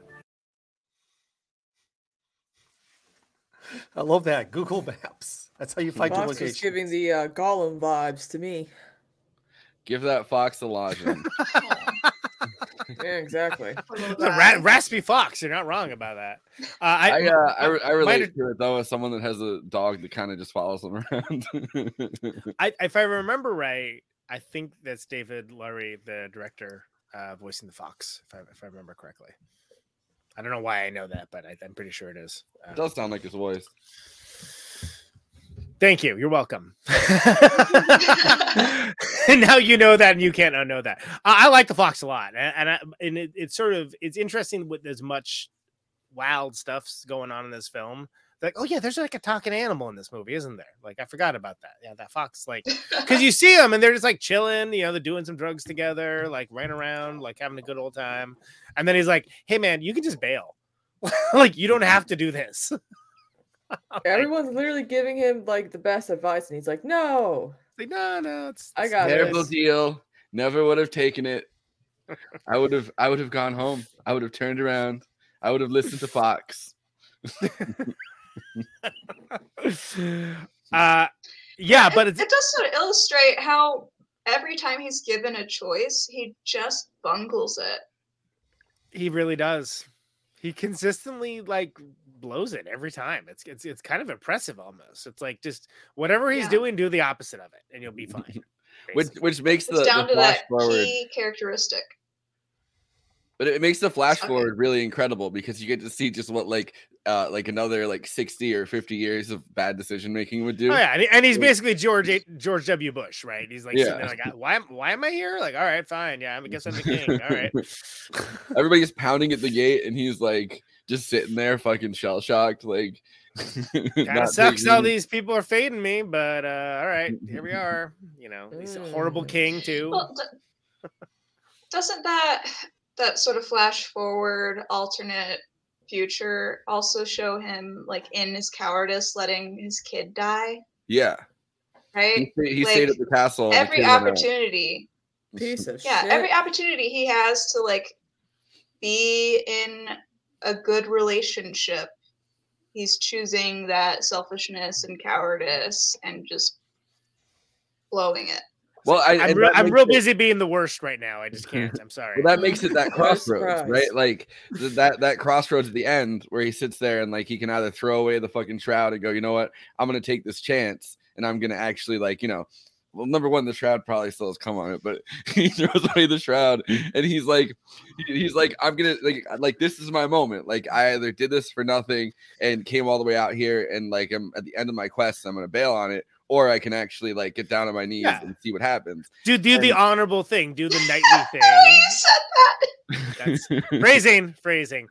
I love that. Google Maps. That's how you find your Fox was location. giving the uh, Gollum vibes to me. Give that fox a lodging. Yeah, exactly. The ra- raspy fox. You're not wrong about that. Uh, I I, uh, I, I my- relate to it though as someone that has a dog that kind of just follows them around. I, if I remember right, I think that's David Lowery, the director, uh, voicing the fox. If I, if I remember correctly, I don't know why I know that, but I, I'm pretty sure it is. it um, does sound like his voice. Thank you. You're welcome. and now you know that, and you can't unknow that. I, I like the fox a lot, and and, I, and it, it's sort of it's interesting with as much wild stuff's going on in this film. Like, oh yeah, there's like a talking animal in this movie, isn't there? Like, I forgot about that. Yeah, that fox, like, because you see them and they're just like chilling, you know, they're doing some drugs together, like running around, like having a good old time. And then he's like, "Hey man, you can just bail. like, you don't have to do this." Everyone's literally giving him like the best advice, and he's like, "No, like no, no, it's I got Terrible this." deal. Never would have taken it. I would have. I would have gone home. I would have turned around. I would have listened to Fox. uh, yeah, but it's it does sort of illustrate how every time he's given a choice, he just bungles it. He really does. He consistently like blows it every time. It's it's it's kind of impressive almost. It's like just whatever he's Yeah. doing, do the opposite of it, and you'll be fine. Which which makes the, down the to flash that forward. key characteristic. But it makes the flash forward really incredible because you get to see just what like uh like another like 60 or 50 years of bad decision making would do. Oh yeah, and, and he's basically George George W. Bush, right? He's like, sitting Yeah. there like, why am why am I here? Like, all right, fine, yeah, I guess I'm the king. All right, Everybody's pounding at the gate and he's like just sitting there fucking shell shocked like kind of sucks taking how these people are fading me, but uh, all right, here we are. You know, he's a horrible king too. Well, doesn't that that sort of flash forward alternate future also show him like in his cowardice letting his kid die, Yeah. right? He, he Like, stayed at the castle. Every kid went out. opportunity Piece of yeah shit. every opportunity he has to like be in a good relationship he's choosing that selfishness and cowardice and just blowing it Well, I, I'm, and re- real it- busy being the worst right now. I just can't. I'm sorry. Well, that makes it that crossroads, right? Like that that crossroads at the end where he sits there and like he can either throw away the fucking shroud and go, you know what, I'm gonna take this chance and I'm gonna actually like, you know, well, number one, the shroud probably still has come on it, but he throws away the shroud and he's like, he's like, I'm gonna like, like this is my moment. Like I either did this for nothing and came all the way out here and like I'm at the end of my quest, I'm gonna bail on it, or I can actually like get down on my knees Yeah. and see what happens. Do do the honorable thing. Do the knightly thing. you said that That's phrasing, phrasing.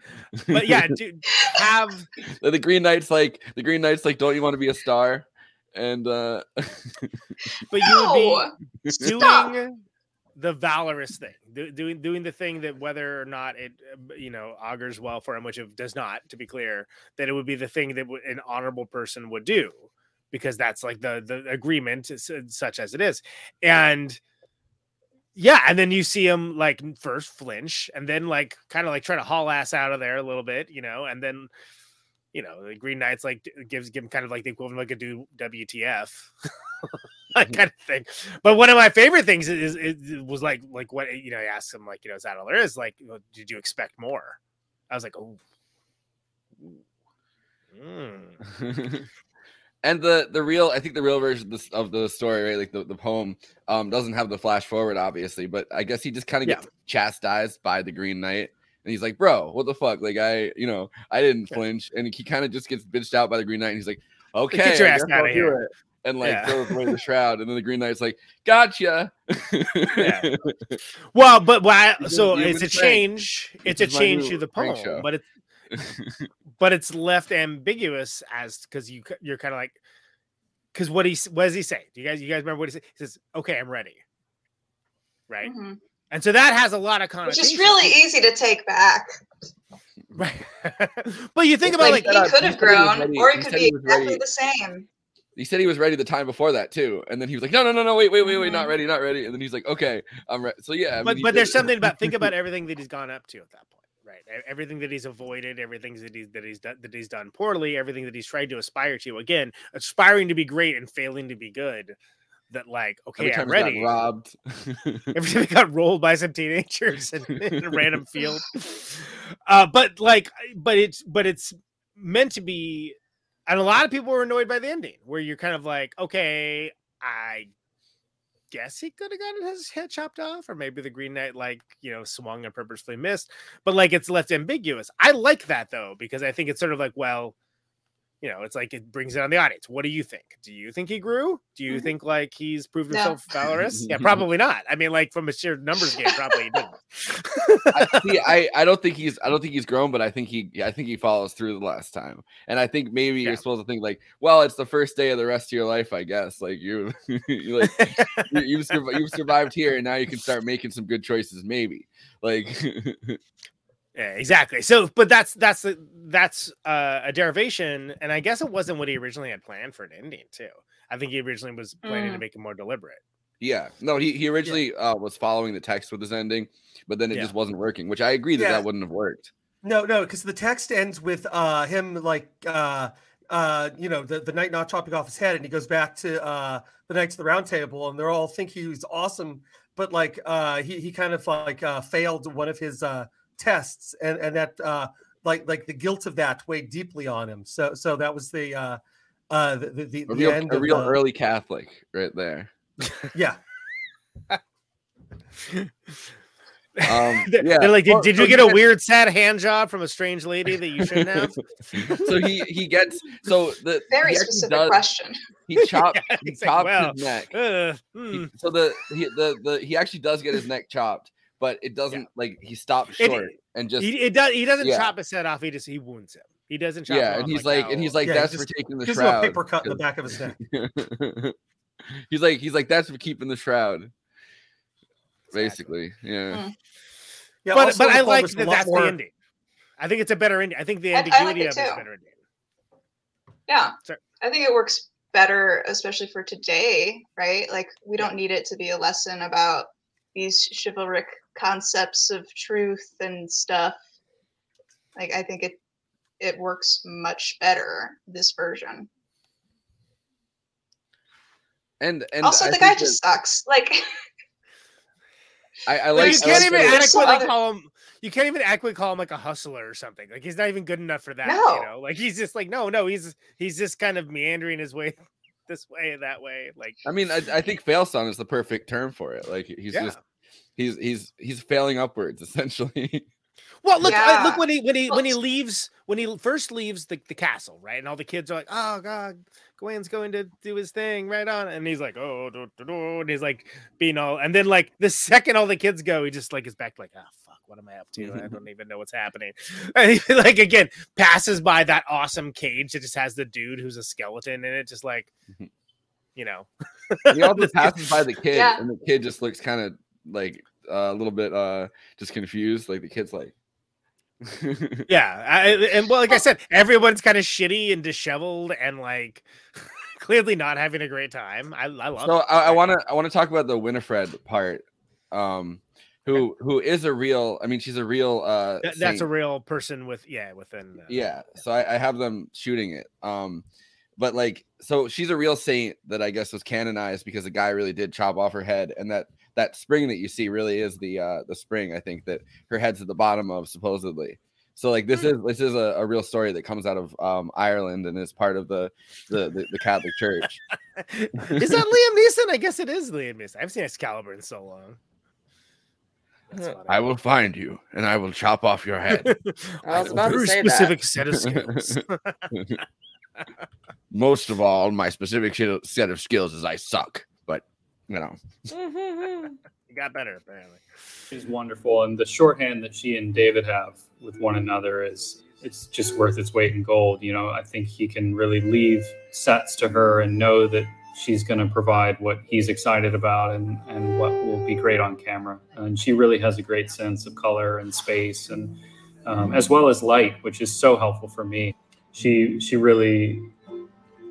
But yeah, do, have the, the Green Knight's like the Green Knight's like, don't you want to be a star? And uh but you would No! be Stop. doing the valorous thing, do, doing doing the thing that whether or not it uh, you know augurs well for him, which it does not, to be clear, that it would be the thing that w- an honorable person would do, because that's like the the agreement, such as it is, and yeah, and then you see him like first flinch, and then like kind of like try to haul ass out of there a little bit, you know, and then. You know, the Green Knight's like gives him kind of like the equivalent of like a do WTF that kind of thing. But one of my favorite things is, is, is was like like what you know. i asked him like you know is that all there is? Like, well, did you expect more? I was like, oh. Mm. and the the real I think the real version of, this, of the story, right? Like the, the poem um doesn't have the flash forward, obviously, but I guess he just kind of Yeah. gets chastised by the Green Knight. And he's like, bro, what the fuck? Like, I, you know, I didn't flinch. And he kind of just gets bitched out by the Green Knight. And he's like, okay, get your ass I'll outta here." it," And like Yeah. throws away the shroud. And then the Green Knight's like, gotcha. Yeah. Well, but why? So it's a change. It's a This is my change new to the poem, but it's but it's left ambiguous as because you you're kind of like because what he s- what does he say? Do you guys you guys remember what he said? He says, "Okay, I'm ready." Right, Mhm. and so that has a lot of which connotations. is really easy to take back right. but you think It's about like, like, that, he could have said he grown or he it could be he exactly ready. the same he said he was ready the time before that too. And then he was like, no, no, no, no, wait, wait, wait, wait, not Mhm. ready, not ready. And then he's like, okay, I'm ready. So yeah, I but mean, he but there's something about think about everything that he's gone up to at that point, right? Everything that he's avoided, everything that he's that he's done that he's done poorly, everything that he's tried to aspire to. Again, aspiring to be great and failing to be good. That like, Every okay, time I'm ready. robbed. Every time he got rolled by some teenagers in, in a random field. Uh, but like, but it's but it's meant to be, and a lot of people were annoyed by the ending, where you're kind of like, okay, I guess he could have gotten his head chopped off, or maybe the Green Knight like you know swung and purposefully missed. But like, it's left ambiguous. I like that though because I think it's sort of like, well. You know, it's like it brings it on the audience. What do you think? Do you think he grew? Do you Mhm. think like he's proved No. himself valorous? Yeah, probably not. I mean, like from a sheer numbers game, probably he didn't. I, see, I, I don't think he's I don't think he's grown, but I think he I think he follows through the last time. And I think maybe Yeah. you're supposed to think like, well, it's the first day of the rest of your life, I guess. Like you, you like you, you've survived, you've survived here, and now you can start making some good choices, maybe. Like Yeah, exactly. So, but that's that's that's uh, a derivation, and I guess it wasn't what he originally had planned for an ending too. I think he originally was planning to Mm. make it more deliberate. yeah, no, he he originally uh, was following the text with his ending, but then it Yeah. just wasn't working. Which I agree that Yeah. that wouldn't have worked. No, no, because the text ends with uh him like uh uh you know the, the knight not chopping off his head and he goes back to uh the knights of the round table and they're all think he's awesome but like uh he, he kind of like uh failed one of his uh tests and and that uh like like the guilt of that weighed deeply on him so so that was the uh uh the the, the, A the real, end a of real the- early Catholic, right there. yeah Um, They're yeah. they're like, did, did you get a weird, sad hand job from a strange lady that you shouldn't have? so he he gets so the very he specific does- question He chopped Yeah, he it's like, chopped well, his neck. Uh, He- hmm. so the he the, the he actually does get his neck chopped, but it doesn't like he stops It- short and just he, it does, he doesn't yeah. chop his head off. He just he wounds him. He doesn't chop. yeah, and he's like, and he's like Yeah, he that's just for taking the gives him a shroud. paper cut in the 'cause- back of his neck he's like he's like that's for keeping the shroud. Exactly. Basically, yeah. Mm. Yeah, but also but I like that that's more- the ending. I think it's a better ending. I think the I- I like ambiguity it of it's too. better ending. Yeah. Sorry. I think it works better, especially for today, right? Like, we don't need it to be a lesson about these chivalric concepts of truth and stuff. Like, I think it it works much better this version. And and also, I the guy think just sucks. Like, I, I Like, like. you can't like even that adequately other- call him. You can't even adequately call him like a hustler or something. Like he's not even good enough for that. No. You know, like he's just like no, no. He's he's just kind of meandering his way this way, that way. Like I mean, I, I think fail song is the perfect term for it. Like he's Yeah. just he's he's he's failing upwards essentially. Well, look, Yeah. look when he when he when he leaves when he first leaves the, the castle, right? And all the kids are like, "Oh God, Gawain's going to do his thing, right on." And he's like, "Oh," do, do, do," and he's like being all, and then like the second all the kids go, he just like is back like, "Oh fuck, what am I up to? I don't even know what's happening." And he like again passes by that awesome cage that just has the dude who's a skeleton in it, just like, mm-hmm. you know, he also This kid- passes by the kid, Yeah. and the kid just looks kind of like uh, a little bit uh just confused. Like the kid's like, Yeah, I, and well, like I said, everyone's kind of shitty and disheveled and like clearly not having a great time. I, I love. so it. I want to I want to talk about the Winifred part, um, who who is a real. I mean, she's a real. uh Th- that's a real person with yeah within. Uh, yeah so I, I have them shooting it um but like so she's a real saint that i guess was canonized because the guy really did chop off her head and that that spring that you see really is the uh the spring i think that her head's at the bottom of supposedly so like this is this is a, a real story that comes out of um ireland and is part of the the the, the catholic church is that Liam Neeson? I guess it is Liam Neeson. I've seen Excalibur in so long. I will find you and i will chop off your head I was have a about to very say specific that. set of skills. most of all my specific set of skills is i suck but you know You got better apparently. She's wonderful, and the shorthand that she and David have with one another is it's just worth its weight in gold. You know, I think he can really leave sets to her and know that she's going to provide what he's excited about and and what will be great on camera. And she really has a great sense of color and space, and um, as well as light, which is so helpful for me. She she really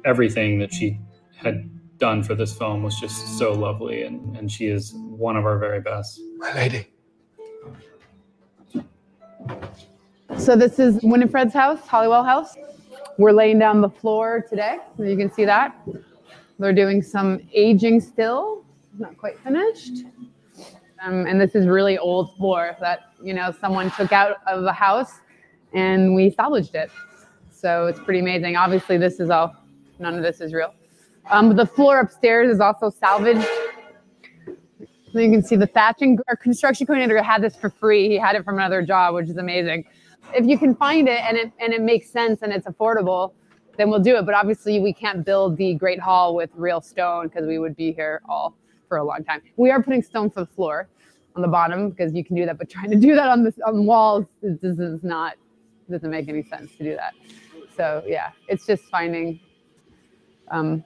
everything that she had done for this film was just so lovely, and and she is one of our very best. My lady. So this is Winifred's house, Hollywell House. We're laying down the floor today. You can see that. They're doing some aging still, not quite finished. Um, and this is really old floor that, you know, someone took out of the house and we salvaged it. So it's pretty amazing. Obviously, this is all, none of this is real. Um, the floor upstairs is also salvaged. So you can see the thatching. Our construction coordinator had this for free. He had it from another job, which is amazing. If you can find it and it and it makes sense and it's affordable, then we'll do it. But obviously, we can't build the Great Hall with real stone because we would be here all for a long time. We are putting stone for the floor on the bottom because you can do that, but trying to do that on the on walls this is not doesn't make any sense to do that. So yeah, it's just finding um,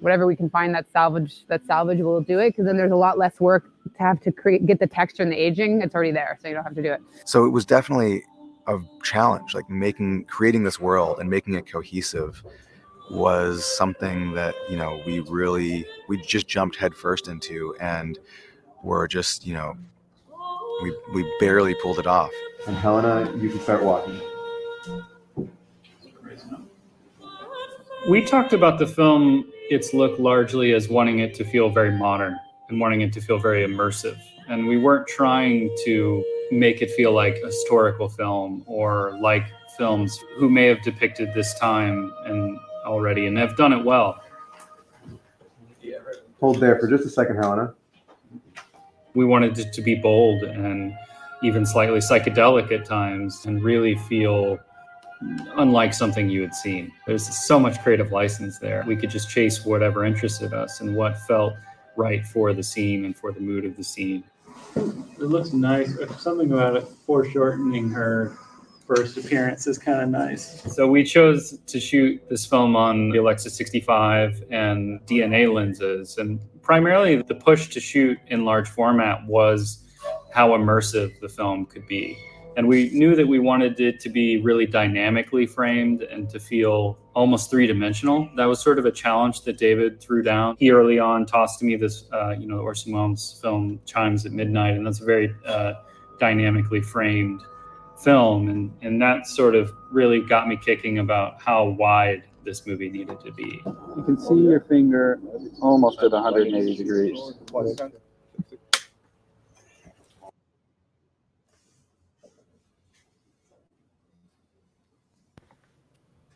whatever we can find that salvage that salvage we'll do it. Because then there's a lot less work to have to create get the texture and the aging. It's already there so you don't have to do it. So it was definitely a challenge like making creating this world and making it cohesive was something that you know we really we just jumped headfirst into and were just you know we we barely pulled it off. And Helena, you can start walking. We talked about the film, its look largely as wanting it to feel very modern and wanting it to feel very immersive. And we weren't trying to make it feel like a historical film or like films who may have depicted this time and already and have done it well. Hold there for just a second, Helena. We wanted it to be bold and even slightly psychedelic at times and really feel unlike something you had seen. There's so much creative license there. We could just chase whatever interested us and what felt right for the scene and for the mood of the scene. It looks nice. Uh, something about it foreshortening her first appearance is kind of nice. So we chose to shoot this film on the Alexa 65 and DNA lenses, and primarily the push to shoot in large format was how immersive the film could be. And we knew that we wanted it to be really dynamically framed and to feel almost three dimensional. That was sort of a challenge that David threw down. He early on tossed to me this, uh, you know, Orson Welles film Chimes at Midnight, and that's a very uh, dynamically framed film. And, and that sort of really got me kicking about how wide this movie needed to be. You can see your finger almost at 180 degrees.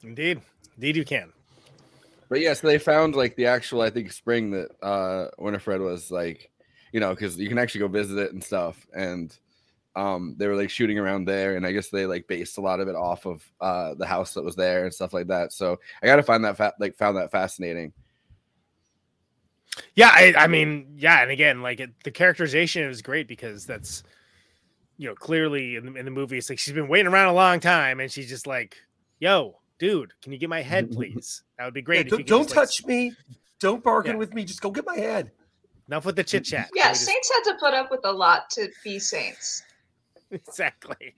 Indeed, indeed, you can. But yeah, so they found like the actual, I think, spring that uh Winifred was like, you know, because you can actually go visit it and stuff. And um they were like shooting around there, and I guess they like based a lot of it off of uh the house that was there and stuff like that. So I gotta find that fa- like found that fascinating. Yeah, I, I mean, yeah, and again, like it, the characterization is great because that's, you know, clearly in the, in the movie, it's like she's been waiting around a long time, and she's just like, "Yo, dude, can you get my head, please? That would be great." if don't don't just, like, touch me. Don't bargain Yeah. with me. Just go get my head. Enough with the chit chat. Yeah, saints had to put up with a lot to be saints. exactly.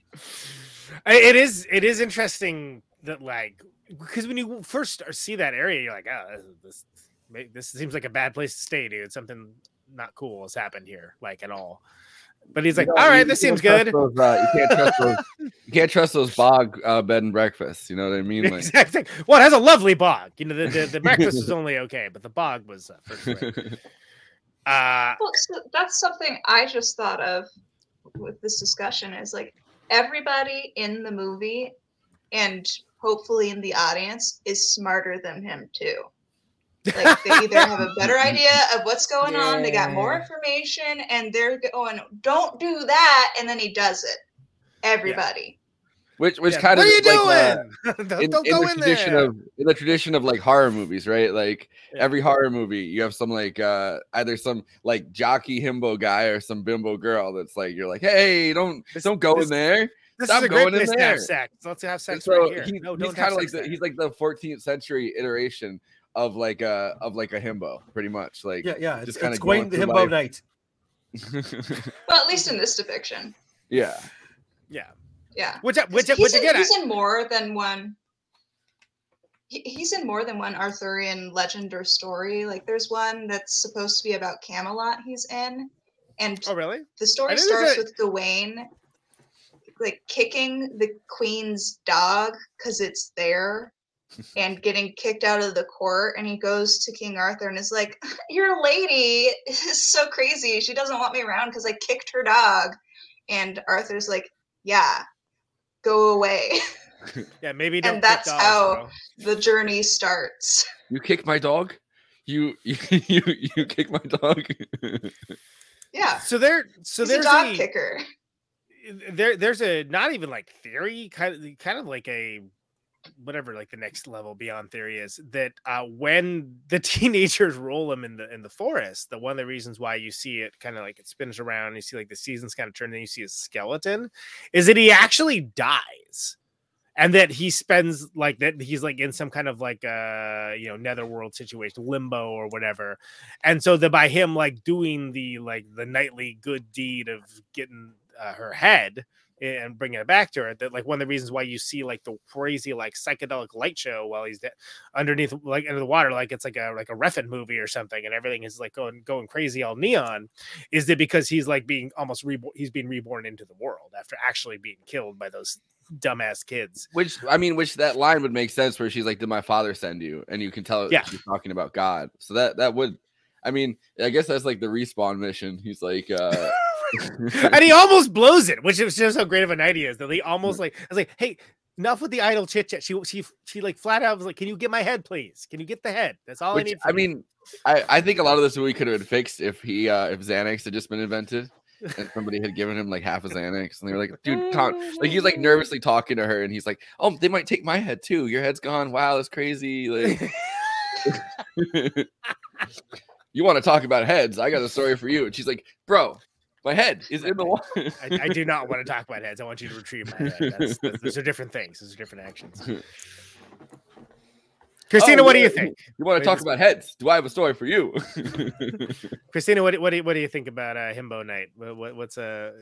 It is. It is interesting that like because when you first see that area, you're like, "Oh, this this, this seems like a bad place to stay, dude. Something not cool has happened here, like at all." But he's like, You know, "All you- right, you this seems good." Those, uh, you can't trust those. You can't trust those bog uh, bed and breakfasts. You know what I mean? Like, Exactly. Well, it has a lovely bog. You know, the the, the breakfast was only okay, but the bog was uh, first rate. Uh, Well, so that's something I just thought of with this discussion is like everybody in the movie and hopefully in the audience is smarter than him too. Like they either have a better idea of what's going on, they got more information, and they're going, "Don't do that," and then he does it. Everybody. which which Yeah, kind what of are you like, uh. Don't- in, don't in go the in tradition there. of in the tradition of like horror movies, right? Like every horror movie, you have some like uh either some like jockey himbo guy or some bimbo girl that's like you're like, hey, don't don't go this- in there. this Stop is a great going in place to have sex. Let's have And sex so right here. he- no, he's don't kind have of like sex the, there. he's like the 14th century iteration of like a of like a himbo, pretty much. Like Yeah, yeah. It's, just it's kinda Gwen going the Himbo life. Knight. Well, at least in this depiction. yeah. Yeah. Yeah. Which I- which I- he's, which in, again, I- he's in more than one. he- He's in more than one Arthurian legend or story. Like there's one that's supposed to be about Camelot. He's in, and oh really? the story starts that- with Gawain like kicking the queen's dog because it's there and getting kicked out of the court and he goes to king arthur and is like your lady is so crazy she doesn't want me around because i kicked her dog and arthur's like yeah go away Yeah, maybe don't. and that's dogs, how bro. the journey starts You kick my dog? You you you, you kick my dog? yeah So there, so he's a dog a- kicker there there's a not even like theory kind of kind of like a whatever like the next level beyond theory is that uh when the teenagers roll him in the in the forest the one of the reasons why you see it kind of like it spins around you see like the seasons kind of turn and you see his skeleton is that he actually dies. And that he spends like that he's like in some kind of like uh you know netherworld situation limbo or whatever. And so that by him like doing the like the knightly good deed of getting uh, her head and bringing it back to her that like one of the reasons why you see like the crazy like psychedelic light show while he's de- underneath like under the water like it's like a like a Refn movie or something and everything is like going going crazy all neon is that because he's like being almost reborn he's being reborn into the world after actually being killed by those dumbass kids Which I mean, which that line would make sense where she's like, "Did my father send you?" And you can tell Yeah. she's talking about God. So that that would, I mean, I guess that's like the respawn mission. He's like, uh and he almost blows it, which is just how great of a knight he is. That he almost like I was like, hey, enough with the idle chit chat. She she she like flat out was like, can you get my head, please? Can you get the head? That's all which, I need. I mean, I I think a lot of this movie could have been fixed if he uh if Xanax had just been invented. And somebody had given him like half a Xanax, and they were like, "Dude, calm. like he's like nervously talking to her, and he's like, "Oh, they might take my head too. Your head's gone. Wow, that's crazy." Like, you want to talk about heads? I got a story for you. And she's like, "Bro, my head is in the water." I, I do not want to talk about heads. I want you to retrieve my head. That's, that's, those are different things. Those are different actions. Kristina, Oh, what do you think? You want to talk about heads? Do I have a story for you? Kristina, what do- what do you, what do you think about uh, Himbo Night? What, what what's uh,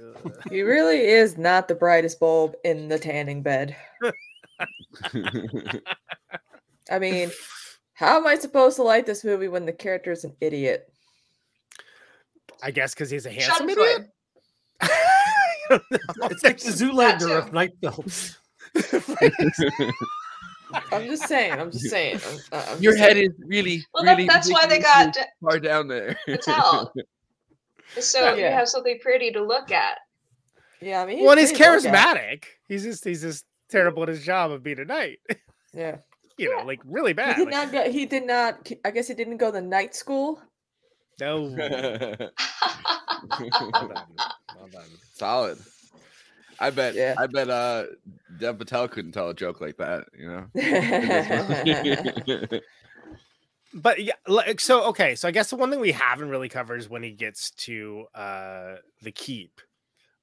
He really is not the brightest bulb in the tanning bed. I mean, how am I supposed to like this movie when the character is an idiot? I guess because he's a handsome Schadenfreude. idiot. It's like the Zoolander of knight films. I'm just saying. I'm just saying. I'm- uh, I'm Your just head saying. is really, Well, that- really. that's why they got far down there. Patel. So you have something pretty to look at. Yeah, I mean, Well, he's pretty to look at. charismatic. He's just he's just terrible at his job of being a knight. Yeah. you know, like really bad. He bad. did like- not go. He did not. I guess he didn't go to night school. No. well done. Well done. Solid. I bet. Yeah. I bet. Uh, Dev Patel couldn't tell a joke like that. You know. but yeah like so okay so i guess the one thing we haven't really covered is when he gets to uh the keep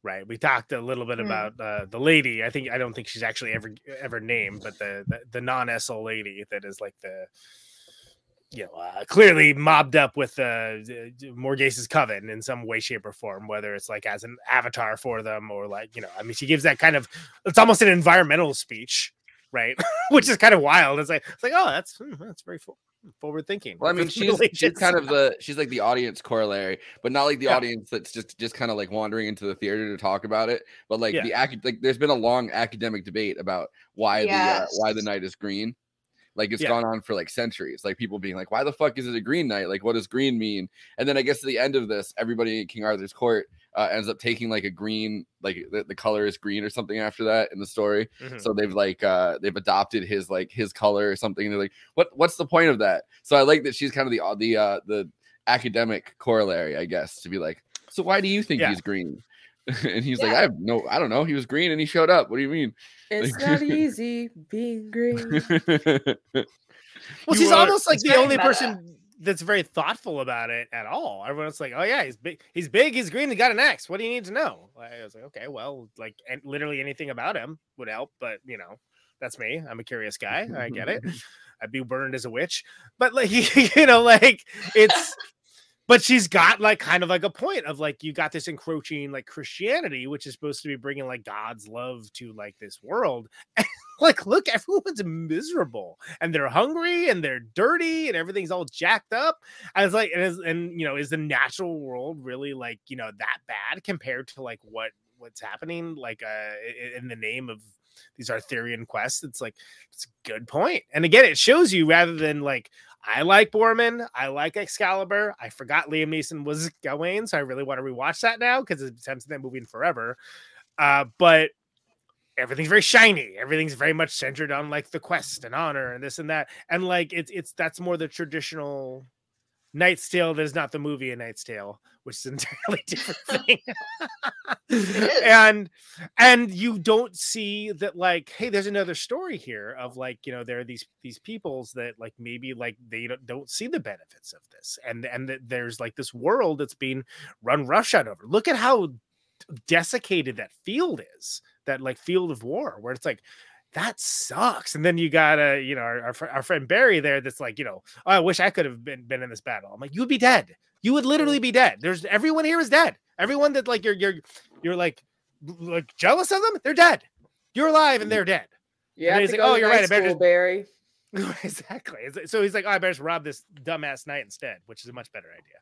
right we talked a little bit Mm. about uh the lady i think i don't think she's actually ever ever named but the the, the non-SL lady that is like the you know uh, clearly mobbed up with uh Morgause's coven in some way shape or form whether it's like as an avatar for them or like you know i mean she gives that kind of it's almost an environmental speech right which is kind of wild it's like it's like oh that's hmm, that's very full forward thinking. Well, I mean, she's, she's kind of the she's like the audience corollary, but not like the Yeah. audience that's just just kind of like wandering into the theater to talk about it. But like Yeah. the ac- like, there's been a long academic debate about why the uh, why the knight is green. Like it's Yeah. gone on for like centuries. Like people being like, why the fuck is it a green knight? Like what does green mean? And then I guess at the end of this, everybody in King Arthur's court uh, ends up taking like a green, like the, the color is green or something after that in the story. Mhm. So they've like uh they've adopted his like his color or something. And they're like, what what's the point of that? So I like that she's kind of the uh, the uh the academic corollary, I guess, to be like, so why do you think Yeah. he's green? and he's like, I have no, I don't know. He was green and he showed up. What do you mean? It's Like- not easy being green. Well, You she's are- almost like the only meta. person that's very thoughtful about it at all. Everyone's like, "Oh yeah, he's big, he's big, he's green, he got an X. What do you need to know?" I was like, "Okay, well, like, and literally anything about him would help." But you know, that's me. I'm a curious guy. I get it. I'd be burned as a witch, but like, you know, like it's. But she's got like kind of like a point of like you got this encroaching like Christianity, which is supposed to be bringing like God's love to like this world, like look everyone's miserable and they're hungry and they're dirty and everything's all jacked up. I was like and, and you know is the natural world really like you know that bad compared to like what what's happening? Like uh in the name of these arthurian quests it's like it's a good point. And again it shows you rather than like I like Boorman. I like Excalibur. I forgot Liam Neeson was Gawain, so I really want to rewatch that now because it's since that movie in forever. Uh, but everything's very shiny everything's very much centered on like the quest and honor and this and that and like it's it's that's more the traditional knight's tale there's not the movie a knight's tale which is an entirely different thing. And and you don't see that like hey there's another story here of like you know there are these these peoples that like maybe like they don't, don't see the benefits of this. And and that there's like this world that's being run roughshod over. Look at how desiccated that field is that like field of war where it's like that sucks. And then you got uh, you know our, our, our friend barry there that's like you know oh, i wish i could have been been in this battle. I'm like you would be dead you would literally mm. be dead there's everyone here is dead everyone that like you're you're you're like like jealous of them they're dead you're alive and mm. they're dead Yeah, And he's like, oh you're right i better just Barry. exactly so he's like oh, i better just rob this dumbass knight instead which is a much better idea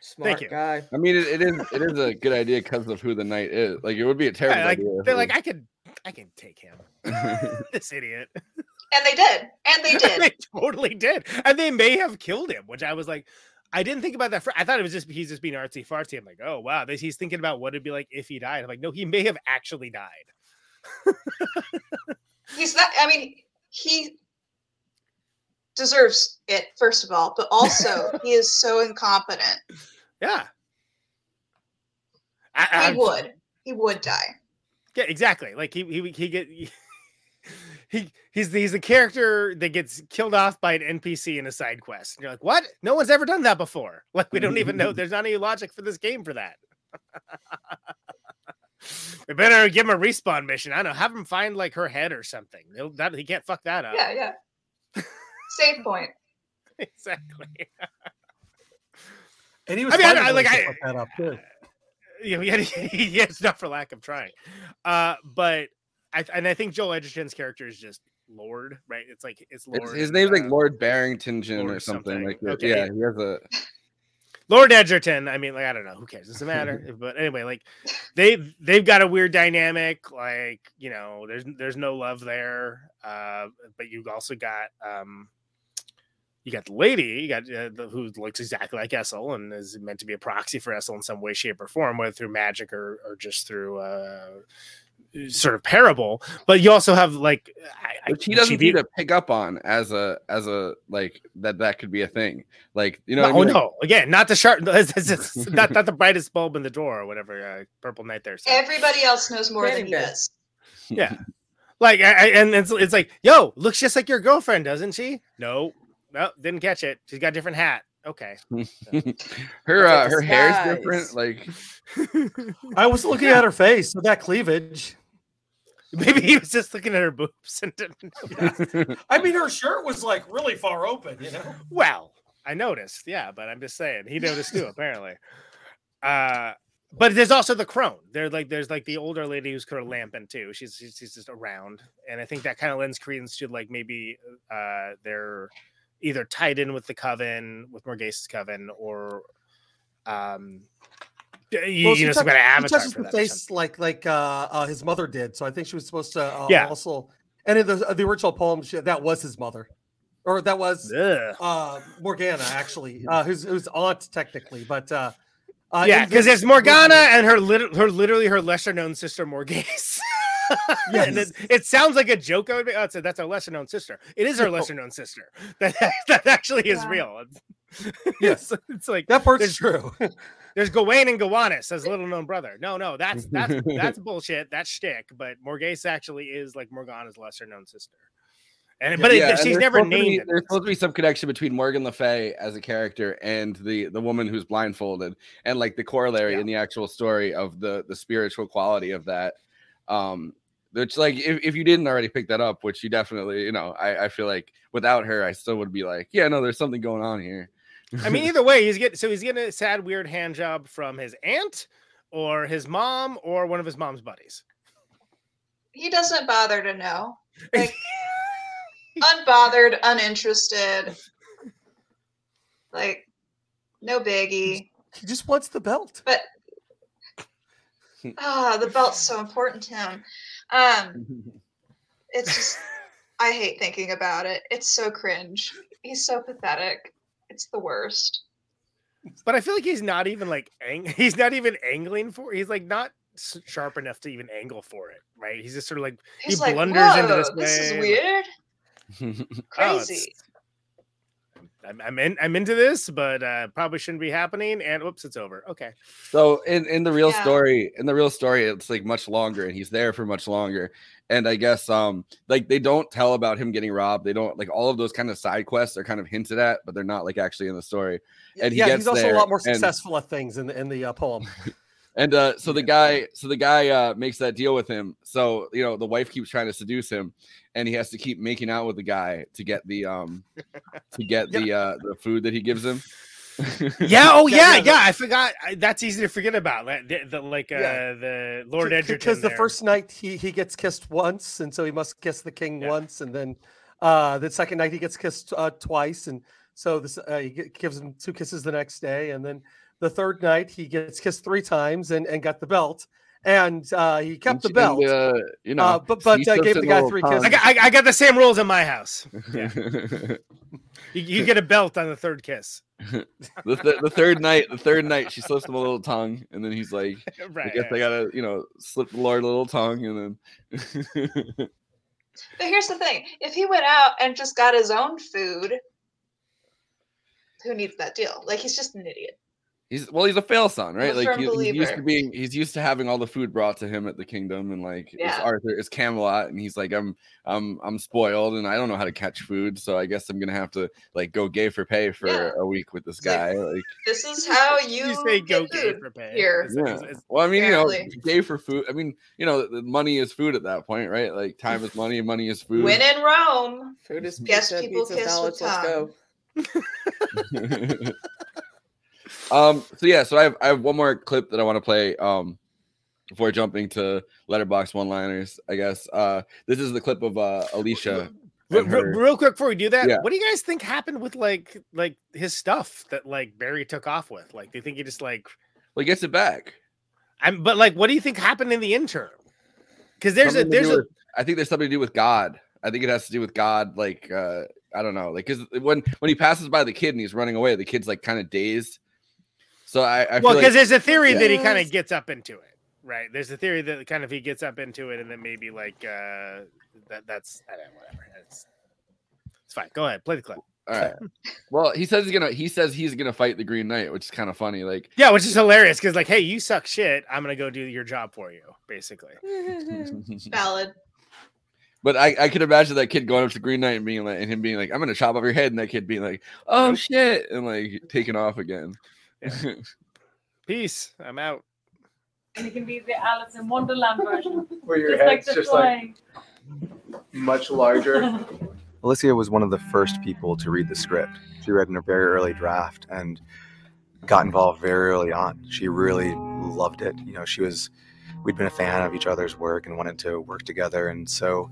Smart you. guy. I mean, it, it is it is a good idea because of who the knight is. Like, it would be a terrible Yeah, like, idea. they're like i could i can take him this idiot And they did. And they did. they totally did. And they may have killed him, which I was like, I didn't think about that. For, I thought it was just he's just being artsy fartsy. I'm like, oh wow, this, he's thinking about what it'd be like if he died. I'm like, no, he may have actually died. He's not, I mean, he deserves it, first of all, but also he is so incompetent. Yeah, He I- would. He would die. yeah, exactly. Like he he he get. He, he's he's a character that gets killed off by an NPC in a side quest. And you're like, what? No one's ever done that before. Like we don't even know. There's not any logic for this game for that. we better give him a respawn mission. I don't know. Have him find like her head or something. He'll, that he can't fuck that up. Yeah, yeah. Save point. exactly. And he was I mean, I- I- like, I- fuck that up too. you know, yeah, yeah, it's not for lack of trying. Uh, but I and I think Joel Edgerton's character is just Lord, right? It's like it's Lord. It's, his name's like uh, Lord Barrington or something, something. like. Okay. Yeah, he has a. Lord Edgerton. I mean, like I don't know, who cares? Doesn't matter. but anyway, like they they've got a weird dynamic. Like you know, there's there's no love there. Uh, but you also got um, you got the lady, you got uh, the, who looks exactly like Essel and is meant to be a proxy for Essel in some way, shape, or form, whether through magic or or just through uh sort of parable. But you also have like I, Which he doesn't be- seem to pick up on as a as a like that that could be a thing. Like you know, no, what I mean? oh, no, again, not the sharp, not, not the brightest bulb in the door or whatever. Uh, Purple Knight there. said. Everybody else knows more than Raining he bed. does. Yeah. Like, I, I, and it's, it's like, yo, looks just like your girlfriend, doesn't she? No, no, didn't catch it. She's got a different hat. Okay. her uh, her hair's disguise. different. Like I was looking at her face with that cleavage. Maybe he was just looking at her boobs and didn't notice. I mean, her shirt was like really far open, you know. Well, I noticed, yeah, but I'm just saying he noticed too, apparently. Uh, but there's also the crone. There, like, there's like the older lady who's kind of lamping too. She's, she's she's just around, and I think that kind of lends credence to like maybe uh they're either tied in with the coven, with Morgause's coven, or um, you, Well, you know, some touch- kind of avatar touches for the that. face like like uh, uh, his mother did. So I think she was supposed to uh, Yeah. also. And in the the original poem, she, that was his mother, or that was Ugh. uh, Morgana actually, uh, who's whose aunt technically, but uh, uh, yeah, because it's Morgana and her lit- her literally her lesser known sister Morgause. and it, it sounds like a joke. I would be, oh, a- that's our lesser known sister. It is her lesser known sister. That that actually is real. Yes, it's like that part's there's- true. There's Gawain and Gowanus as little known brother. No, no, that's that's that's bullshit. That's shtick. But Morgause actually is like Morgana's lesser known sister. And but it- and she's never supposed to be- named. There's supposed to be some connection between Morgan Le Fay as a character and the the woman who's blindfolded, and like the corollary in the actual story of the the spiritual quality of that. Um, which like if, if you didn't already pick that up, which you definitely, you know, I, I feel like without her, I still would be like, yeah, no, there's something going on here. I mean, either way, he's getting so he's getting a sad, weird hand job from his aunt or his mom or one of his mom's buddies. He doesn't bother to know. Like unbothered, uninterested. Like no biggie. He just wants the belt. But ah, the belt's so important to him. Um it's just I hate thinking about it. It's so cringe. He's so pathetic. It's the worst. But I feel like he's not even like ang- he's not even angling for. He's like not s- sharp enough to even angle for it, right? He's just sort of like He's he like, blunders into "Whoa, this. this is way, weird. Oh, Crazy. I'm, I'm in. I'm into this, but uh, probably shouldn't be happening. And whoops, it's over. Okay. So in, in the real Yeah. story, in the real story, it's like much longer, and he's there for much longer. And I guess um like they don't tell about him getting robbed. They don't like all of those kind of side quests are kind of hinted at, but they're not like actually in the story. And he yeah, gets he's also there, a lot more and- successful at things in the in the uh, poem. And uh, so the guy, so the guy uh, makes that deal with him. So you know the wife keeps trying to seduce him, and he has to keep making out with the guy to get the um to get the uh the food that he gives him. Yeah. Oh yeah. Yeah. yeah, I forgot. I, that's easy to forget about. Like the, the like uh, Yeah. the Lord Edgerton. because the there. first night he he gets kissed once, and so he must kiss the king once, and then uh the second night he gets kissed uh, twice, and so this uh, he gives him two kisses the next day, and then the third night he gets kissed three times and and got the belt, and uh he kept the And, belt. uh, you know, uh, but but uh, gave the guy three kisses. I got, I, I got the same rules in my house. Yeah. you, you get a belt on the third kiss. the, th- the third night, the third night, she slips him a little tongue, and then he's like, "I Right, guess I gotta, you know, slip the Lord a little tongue," and then But here's the thing: if he went out and just got his own food, who needs that deal? Like he's just an idiot. He's well, he's a fail son, right? Like he- he's used to being, he's used to having all the food brought to him at the kingdom, and like it's Arthur, it's Camelot, and he's like, I'm, I'm, I'm spoiled, and I don't know how to catch food, so I guess I'm gonna have to like go gay for pay for Yeah. a week with this guy. Like, This is how you, You say go gay for pay. here. yeah. Well, I mean, you know, Apparently. gay for food. I mean, you know, the money is food at that point, right? Like time is money, and money is food. When in Rome, Food is guess pizza, people pizza's kiss knowledge, with let's go. um so yeah so i have i have one more clip that i want to play um before jumping to Letterboxd one liners i guess uh this is the clip of uh alicia Re- her- real quick before we do that, Yeah. what do you guys think happened with like like his stuff that like Barry took off with? Like, do you think he just like well he gets it back I'm but like what do you think happened in the interim? Because there's a Something to there's a with- i think there's something to do with god i think it has to do with god like uh i don't know like because when when he passes by the kid and he's running away the kid's like kind of dazed so i, I well because like, there's a theory that he kind of gets up into it, right? There's a theory that kind of he gets up into it and then maybe like uh that that's I don't know, whatever. It's, it's fine. Go ahead, play the clip. all right well he says he's gonna he says he's gonna fight the green knight which is kind of funny like Yeah, which is hilarious because like, hey, you suck shit. I'm gonna go do your job for you, basically. Valid. But I, I could imagine that kid going up to Green Knight and being like, and him being like, "I'm gonna chop off your head," and that kid being like, "Oh shit," and like taking off again. Peace. I'm out. And it can be the Alice in Wonderland version. Where your just like head's the just like- Much larger. Alicia was one of the first people to read the script. She read in a very early draft and got involved very early on. She really loved it. You know, she was, we'd been a fan of each other's work and wanted to work together. And so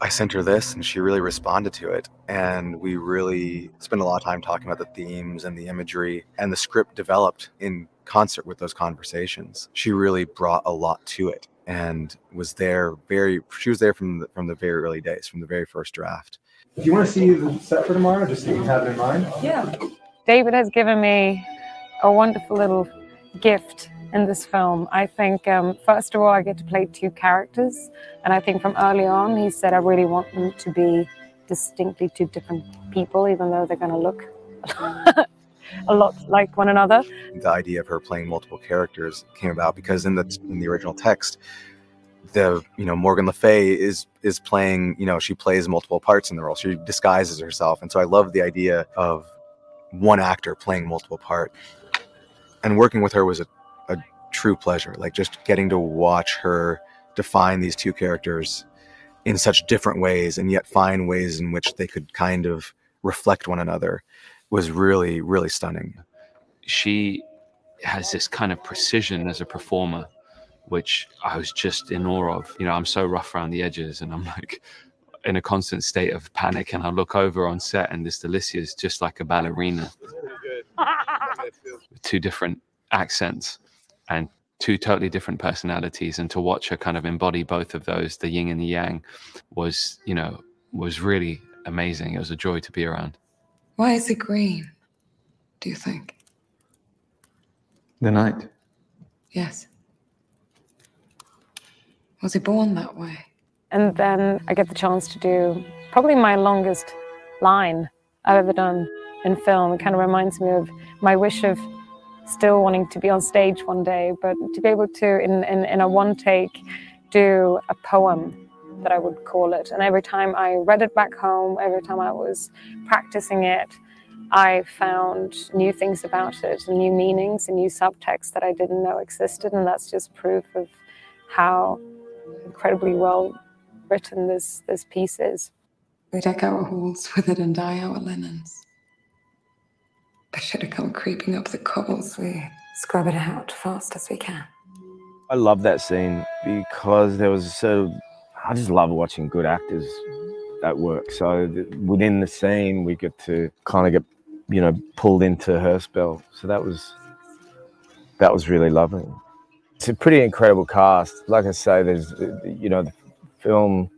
I sent her this and she really responded to it. And we really spent a lot of time talking about the themes and the imagery. And the script developed in concert with those conversations. She really brought a lot to it and was there very she was there from the, from the very early days from the very first draft Do you want to see the set for tomorrow, just so you have it in mind? Yeah. David has given me a wonderful little gift in this film. I think, um, first of all, I get to play two characters. And I think from early on, he said, I really want them to be distinctly two different people, even though they're going to look a lot like one another. the idea of her playing multiple characters came about because in the in the original text the you know Morgan Le Fay is is playing you know she plays multiple parts in the role she disguises herself and so I love the idea of one actor playing multiple part and working with her was a, a true pleasure like just getting to watch her define these two characters in such different ways and yet find ways in which they could kind of reflect one another was really really stunning she has this kind of precision as a performer, which I was just in awe of. You know, I'm so rough around the edges and I'm like in a constant state of panic. And I look over on set and this Delicia is just like a ballerina with two different accents and two totally different personalities. And to watch her kind of embody both of those, the yin and the yang, was, you know, was really amazing. It was a joy to be around. Why is it green? Do you think? The night. Yes. Was he born that way? And then I get the chance to do probably my longest line I've ever done in film. It kind of reminds me of my wish of still wanting to be on stage one day, but to be able to, in, in, in a one take, do a poem that I would call it. And every time I read it back home, every time I was practicing it, I found new things about it, and new meanings and new subtext that I didn't know existed. And that's just proof of how incredibly well written this this piece is. We deck our halls with it and dye our linens. But should have come creeping up the cobbles, we scrub it out fast as we can. I love that scene because there was so. I just love watching good actors at work. So within the scene, we get to kind of get, you know, pulled into her spell. So that was that was really lovely. It's a pretty incredible cast. Like I say, there's, you know, the film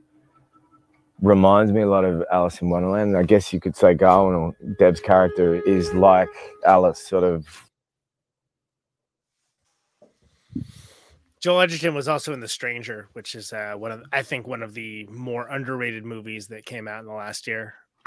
reminds me a lot of Alice in Wonderland. I guess you could say Gawain or Dev's character is like Alice, sort of Joel Edgerton was also in The Stranger, which is uh, one of I think one of the more underrated movies that came out in the last year.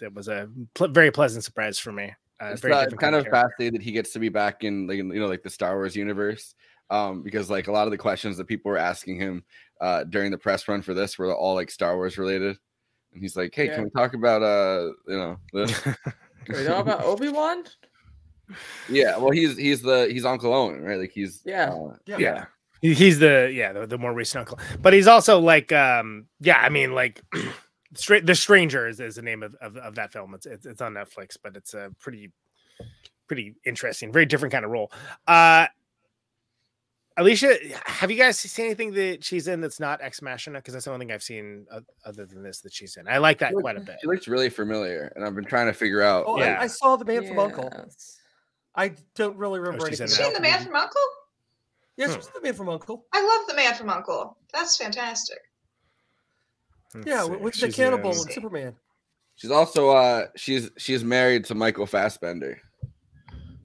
that was a pl- very pleasant surprise for me. Uh, it's, very kind of character. fascinating that he gets to be back in like in, you know like the Star Wars universe. Um, because like a lot of the questions that people were asking him uh during the press run for this were all like Star Wars related. And he's like, Hey, Yeah. can we talk about uh you know this? Are we talking about Obi Wan? yeah, well he's he's the he's Uncle Owen, right? Like he's Yeah. uh, yeah. He- He's the yeah the, the more recent uncle, but he's also like um yeah I mean like straight the stranger is, is the name of, of, of that film. It's, it's it's on Netflix, but it's a pretty pretty interesting, very different kind of role. Uh Alicia, have you guys seen anything that she's in that's not Ex Machina? Because that's the only thing I've seen o- other than this that she's in. I like that She quite a bit. She looks really familiar, and I've been trying to figure out. Oh, like, I, I saw the man from Uncle. I don't really remember she's anything. in Is she in the the man from Uncle? Yes, she's the man from Uncle. I love the man from Uncle. That's fantastic. Yeah, see. with with the cannibal in- and Superman. She's also uh she's she's married to Michael Fassbender.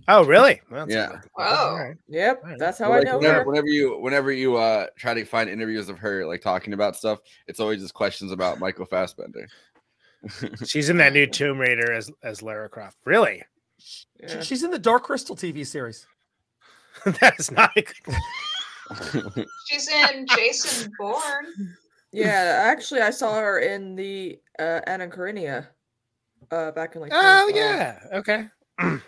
Oh, really? Well, that's yeah. Oh, yep. That's how So, I like, know whenever, her. whenever you whenever you uh try to find interviews of her like talking about stuff, it's always just questions about Michael Fassbender. She's in that new Tomb Raider as as Lara Croft. Really? She- She's in the Dark Crystal TV series. that is not a good she's in Jason Bourne. Yeah, actually, I saw her in the uh, Anna Karenina uh, back in like. Oh yeah. Okay.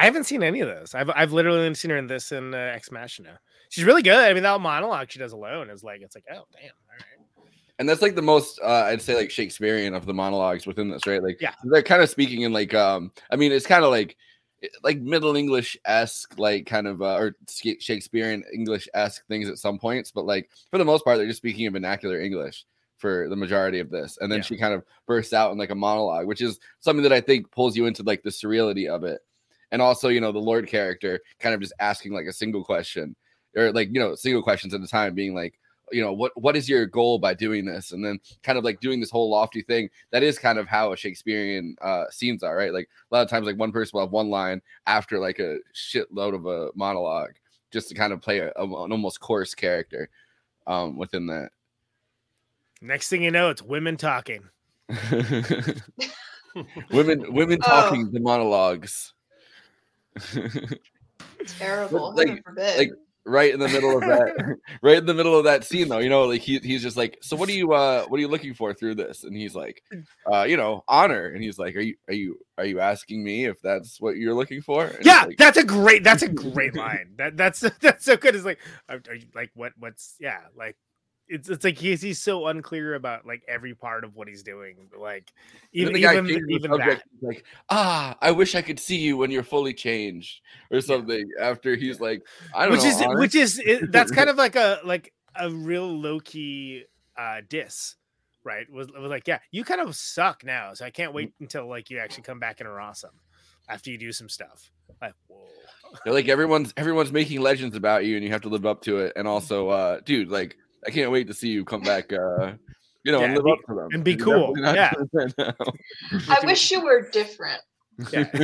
I haven't seen any of those. I've I've literally only seen her in this and uh, Ex Machina. She's really good. I mean, that monologue she does alone is like it's like oh damn. All right. And that's like the most uh, I'd say like Shakespearean of the monologues within this, right? Like Yeah. they're kind of speaking in like um I mean it's kind of like like Middle English esque, like kind of uh, or Shakespearean English esque things at some points, but like for the most part, they're just speaking in vernacular English for the majority of this. And then Yeah. she kind of bursts out in like a monologue, which is something that I think pulls you into like the surreality of it. And also, you know, the Lord character kind of just asking like a single question or like, you know, single questions at a time, being like, you know, what what is your goal by doing this? And then kind of like doing this whole lofty thing. That is kind of how a Shakespearean uh scenes are, right? Like a lot of times, like one person will have one line after like a shitload of a monologue, just to kind of play a, a- an almost coarse character um within that. Next thing you know, it's women talking. women women Oh. talking the monologues. Terrible. like, like right in the middle of that right in the middle of that scene though you know like he, he's just like so what are you uh what are you looking for through this and he's like uh you know honor and he's like are you are you are you asking me if that's what you're looking for And Yeah, like, that's a great that's a great line. That that's that's so good. It's like are, are you like what what's yeah like it's it's like he's he's so unclear about like every part of what he's doing. Like even the guy even, even subject, that. like ah i wish i could see you when you're fully changed or something after he's like i don't know. which know is honor." which is it, that's kind of like a like a real low key uh diss right was, was like yeah you kind of suck now so i can't wait until like you actually come back and are awesome after you do some stuff like whoa They're like everyone's everyone's making legends about you and you have to live up to it and also uh dude like i can't wait to see you come back uh you know and live be- up to them and be You're cool, yeah. doing that now. I wish you were different. yeah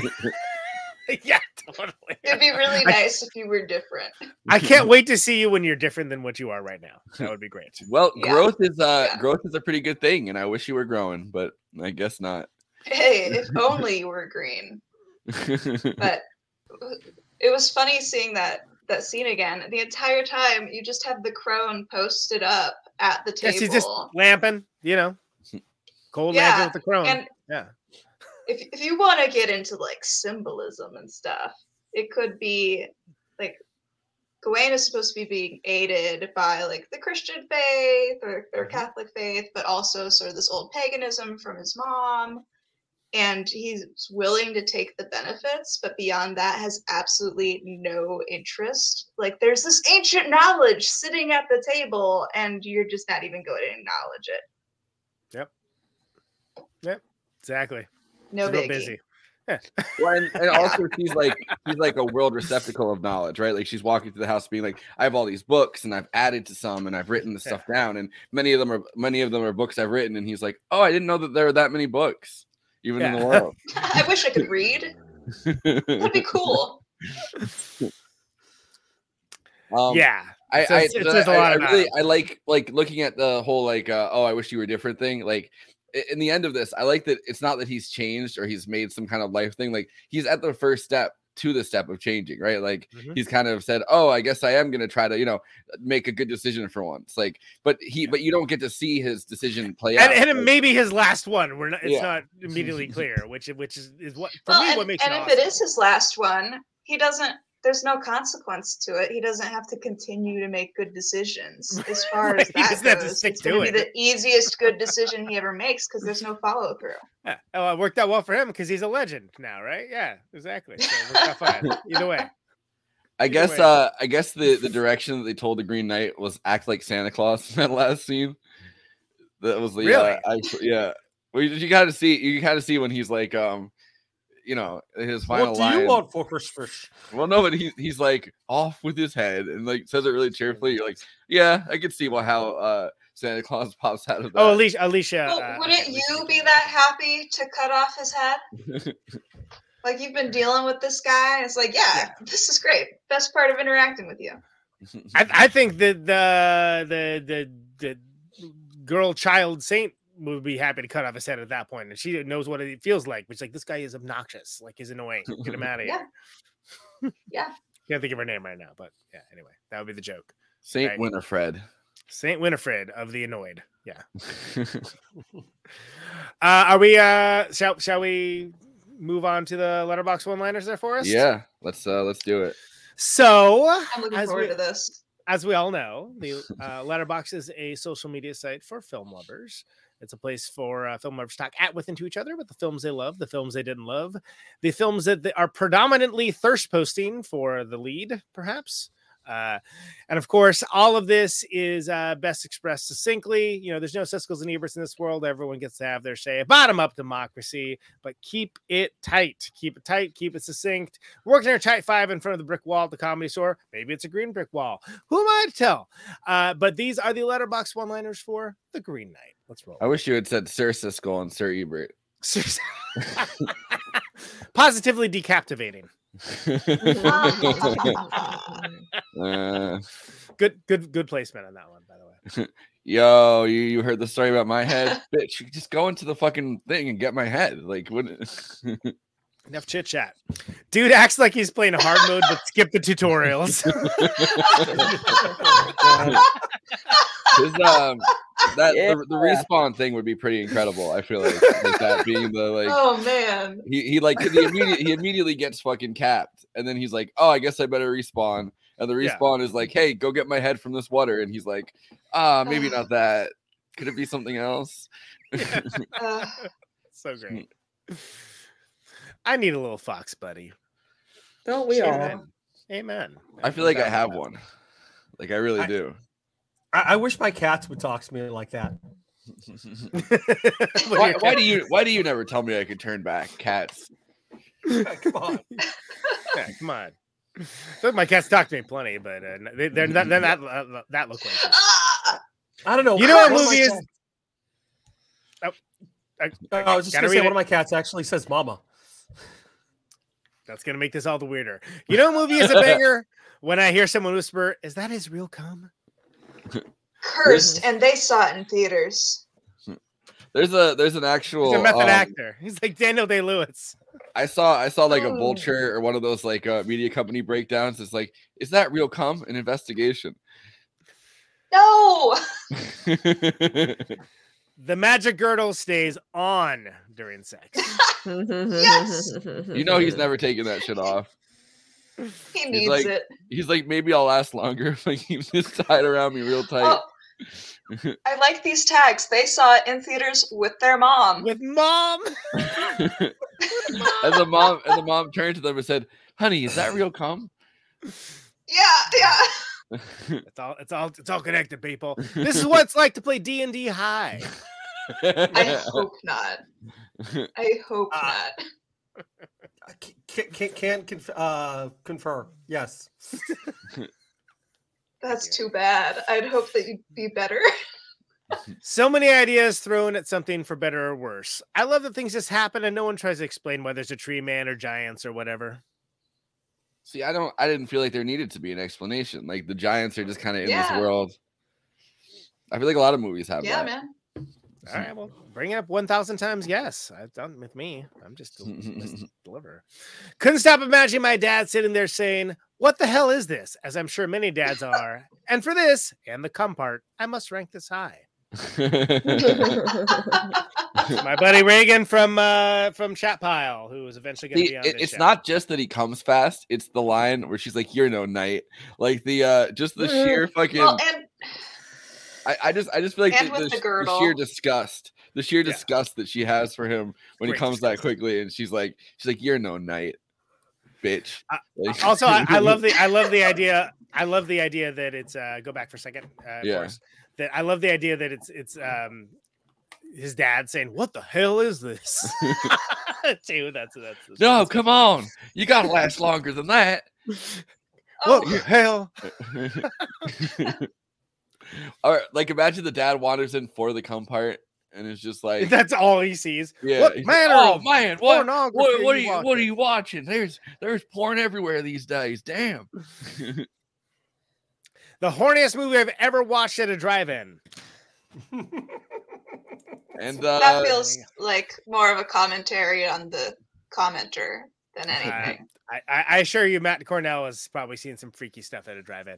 yeah totally It'd be really nice if you were different. i can't wait to see you when you're different than what you are right now that would be great well Yeah. growth is uh growth is a pretty good thing and i wish you were growing but i guess not Hey, if only you were green. But it was funny seeing that that scene again. The entire time, you just have the crone posted up at the yeah table. she's just lamping you know cold Yeah, lamping with the crone and- yeah if if you want to get into like symbolism and stuff, it could be like Gawain is supposed to be being aided by like the Christian faith or, or mm-hmm. Catholic faith, but also sort of this old paganism from his mom. And he's willing to take the benefits, but beyond that, has absolutely no interest. Like, there's this ancient knowledge sitting at the table, and you're just not even going to acknowledge it. yep yep exactly No She's biggie. busy well, and, and also she's like she's like a world receptacle of knowledge, right? Like she's walking through the house being like, I have all these books and I've added to some and I've written this stuff down, and many of them are many of them are books I've written. And he's like, Oh, I didn't know that there were that many books even in the world. I wish I could read. That'd be cool. Um, yeah I, It says- I, it says a I- lot I about really. I like like looking at the whole like uh, oh I wish you were different thing like in the end of this, I like that it's not that he's changed or he's made some kind of life thing. Like he's at the first step to the step of changing, right? Like Mhm. he's kind of said, "Oh, I guess I am going to try to, you know, make a good decision for once." Like, but he, but you don't get to see his decision play and, out. and it like- may be his last one. We're not. It's Yeah. not immediately clear, which which is, is what for well, me and, what makes and it if awesome. it is his last one, he doesn't. There's no consequence to it. He doesn't have to continue to make good decisions. As far as Right, he that have to goes, stick it's going to to be the easiest good decision he ever makes because there's no follow through. Yeah. Oh, it worked out well for him because he's a legend now, right? Yeah, exactly. So it worked out fine. Either way. I Either guess way. uh I guess the the direction that they told the Green Knight was act like Santa Claus in that last scene. That was the Really? uh, actual, yeah. Well, you, you got to see you got to see when he's like um you know his final What do line. you want for Christmas? Well, no, but he, he's like off with his head and like says it really cheerfully. You're like, yeah, I can see what how uh Santa Claus pops out of that. Oh, Alicia. Alicia. Well, uh, wouldn't you be that happy to cut off his head? Like you've been dealing with this guy, it's like, yeah, this is great. Best part of interacting with you. I, I think that the the the the girl child saint would be happy to cut off his head at that point, and she knows what it feels like. Which like this guy is obnoxious, like he's annoying. Get him out of here. Yeah. Yeah. Can't think of her name right now, but yeah. Anyway, that would be the joke. Saint Right. Winifred. Saint Winifred of the Annoyed. Yeah. uh, are we? uh Shall Shall we move on to the Letterboxd one liners there for us? yeah, let's uh let's do it. So, I'm looking as forward we, to this. as we all know, the uh, Letterboxd is a social media site for film lovers. It's a place for uh, film lovers to talk at with and to each other about the films they love, the films they didn't love, the films that are predominantly thirst posting for the lead, perhaps. Uh, and of course, all of this is uh, best expressed succinctly. You know, there's no Siskel's and Eberts in this world. Everyone gets to have their say. Bottom up democracy, but keep it tight. Keep it tight. Keep it succinct. Working our tight five in front of the brick wall at the comedy store. Maybe it's a green brick wall. Who am I to tell? Uh, but these are the Letterboxd one liners for the Green Knight. Let's roll. I wish you had said Sir Siskel and Sir Ebert. Sir, Positively decaptivating. Uh, Good, good, good placement on that one, by the way. Yo, you, you heard the story about my head? Bitch, you just go into the fucking thing and get my head. Like, wouldn't Enough chit chat. Dude acts like he's playing hard mode, but skip the tutorials. His, um, that the, the respawn thing would be pretty incredible. I feel like, like that being the like Oh man. he, he like he immediately he immediately gets fucking capped, and then he's like, "Oh, I guess I better respawn." And the Yeah. respawn is like, "Hey, go get my head from this water," and he's like, "Ah, maybe not that. Could it be something else?" Uh, so great. I need a little fox buddy. Don't we all? Amen. Amen. I feel like I have one. Like I really I- do. I, I wish my cats would talk to me like that. why, why do you why do you never tell me I could turn back cats? Come on. Yeah, come on. So my cats talk to me plenty, but uh, they, they're not they're not uh, that loquacious. I don't know. You know what one movie is? Oh, I, Uh, I was just gonna say read one of my cats actually says "mama." That's gonna make this all the weirder. You know, what movie is a banger when I hear someone whisper, "Is that his real cum?" cursed, and they saw it in theaters. There's a there's an actual He's a method um, actor. He's like Daniel Day Lewis. I saw I saw like a Oh. vulture or one of those like uh, media company breakdowns. It's like, is that real cum? An investigation. No. The magic girdle stays on during sex. yes. you know he's never taking that shit off. He He's needs like it. he's like maybe I'll last longer if I keep this tied around me real tight. Oh, I like these tags. They saw it in theaters with their mom. With mom. and the mom and the mom turned to them and said, "Honey, is that real cum?" Yeah, yeah. It's all it's all it's all connected, people. This is what it's like to play D and D high. I hope not. I hope Ah. not. Can can, can conf- uh, confer. Yes. That's too bad. I'd hope that you'd be better. So many ideas thrown at something for better or worse. I love that things just happen and no one tries to explain why there's a tree man or giants or whatever. See, I don't. I didn't feel like there needed to be an explanation. Like the giants are just kind of in Yeah. this world. I feel like a lot of movies have yeah, that. man. All right, well, bring it up 1,000 times. Yes, I've done with me. I'm just, del- just a deliverer. Couldn't stop imagining my dad sitting there saying, What the hell is this? As I'm sure many dads are. and for this and the cum part, I must rank this high. my buddy Reagan from uh from Chat Pile, who was eventually going to See, be on it- this it's show. not just that he comes fast; it's the line where she's like, "You're no knight." Like the uh just the sheer fucking. Well, and I, I just I just feel like the, the, the the sheer disgust, the sheer disgust that she has for him when Great he comes that quickly, and she's like, she's like, "You're no knight, bitch." Like- also I, I love the I love the idea I love the idea that it's uh go back for a second uh, Yeah. Forrest, that I love the idea that it's it's um his dad saying what the hell is this too that's that's, that's no, come on, you gotta last longer than that. what the hell All right, like, imagine the dad wanders in for the cum part, and it's just like, that's all he sees Yeah, what he's like, oh man, what, what, what are you you, what are watching?" you watching? There's, there's porn everywhere these days. Damn. The horniest movie I've ever watched at a drive-in and uh, that feels like more of a commentary on the commenter than anything. I, I, I assure you, Matt Cornell has probably seen some freaky stuff at a drive-in.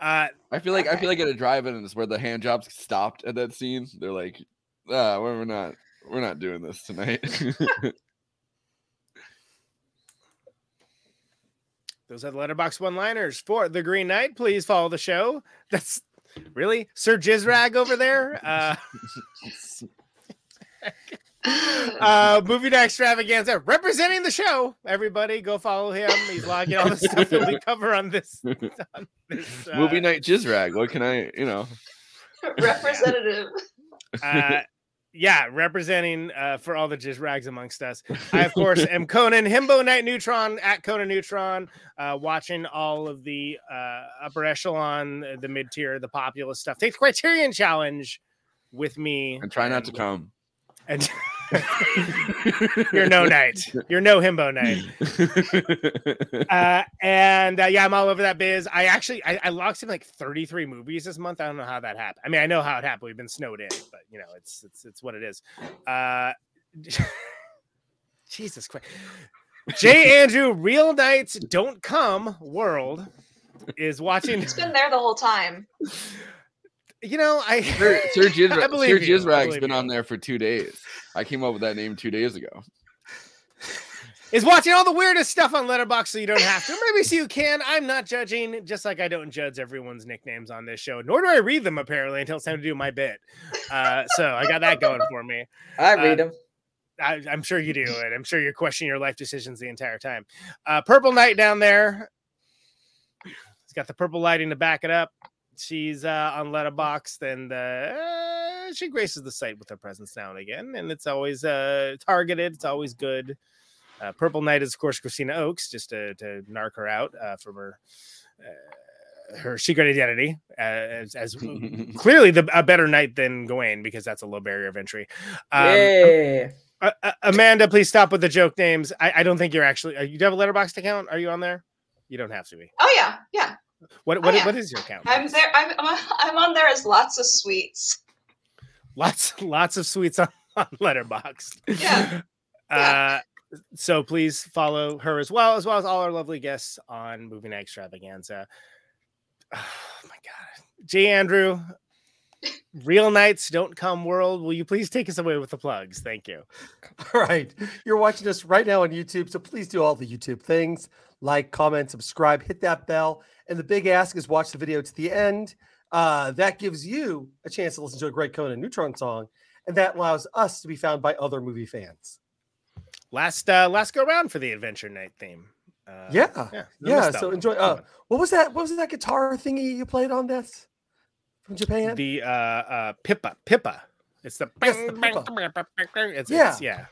Uh, I feel like I feel like at a drive-in is where the hand jobs stopped at that scene. They're like, ah, we're we're not, we're not doing this tonight. Those are the Letterboxd one-liners for the Green Knight. Please follow the show. That's really Sir Jizrag over there. Uh, uh, movie night extravaganza representing the show. Everybody, go follow him. He's logging all the stuff that we cover on this. On this uh, Movie night jizrag. What can I, you know? Representative. uh, yeah, representing uh, for all the just rags amongst us. I, of course, am Conan Himbo Knight Neutron at Conan Neutron, uh, watching all of the uh, upper echelon, uh, the mid tier, the populous stuff. Take the Criterion Challenge with me. And try not to come. And you're no knight. You're no himbo knight. Uh, and uh, yeah, I'm all over that biz. I actually I, I logged in like 33 movies this month. I don't know how that happened. I mean, I know how it happened. We've been snowed in, but you know, it's it's it's what it is. Uh, Jesus Christ. J. Andrew, Real Knights Don't Come World is watching. It's been there the whole time. You know, I Sir, Sir, Jizra- I Sir believe you. I Jizrag's believe been you. on there for two days. I came up with that name two days ago. is watching all the weirdest stuff on Letterboxd, so you don't have to. Or Maybe so you can. I'm not judging, just like I don't judge everyone's nicknames on this show, nor do I read them apparently until it's time to do my bit. Uh, so I got that going for me. I read Uh, them. I, I'm sure you do, and I'm sure you're questioning your life decisions the entire time. Uh, Purple Knight down there. It's got the purple lighting to back it up. She's uh, on Letterboxd, and uh, she graces the site with her presence now and again, and it's always uh, targeted. It's always good. Uh, Purple Knight is, of course, Kristina Oakes, just to, to narc her out uh, from her uh, her secret identity uh, as, as clearly the a better knight than Gawain because that's a low barrier of entry. Um, yeah. uh, uh, Amanda, please stop with the joke names. I, I don't think you're actually. Uh, you do have a Letterboxd account? Are you on there? You don't have to be. Oh yeah, yeah. What Oh, what, yeah. what is your account? I'm there. I'm I'm I'm on there as lots of sweets. Lots lots of sweets on, on Letterboxd. Yeah. Uh, so please follow her as well, as well as all our lovely guests on Movie Night Extravaganza. Oh my god, J. Andrew, Real Knights Don't Come World. Will you please take us away with the plugs? Thank you. All right. You're watching us right now on YouTube, so please do all the YouTube things like, comment, subscribe, hit that bell. And the big ask is watch the video to the end. Uh, that gives you a chance to listen to a great Conan Neutron song, and that allows us to be found by other movie fans. Last uh last go round for the Adventure Night theme. Uh, yeah, yeah, yeah. so nostalgia. enjoy. Uh, what was that? What was that guitar thingy you played on this from Japan? the uh uh Pippa Pippa. It's the, Yes, the Pippa. It's, Yeah. it's- yeah.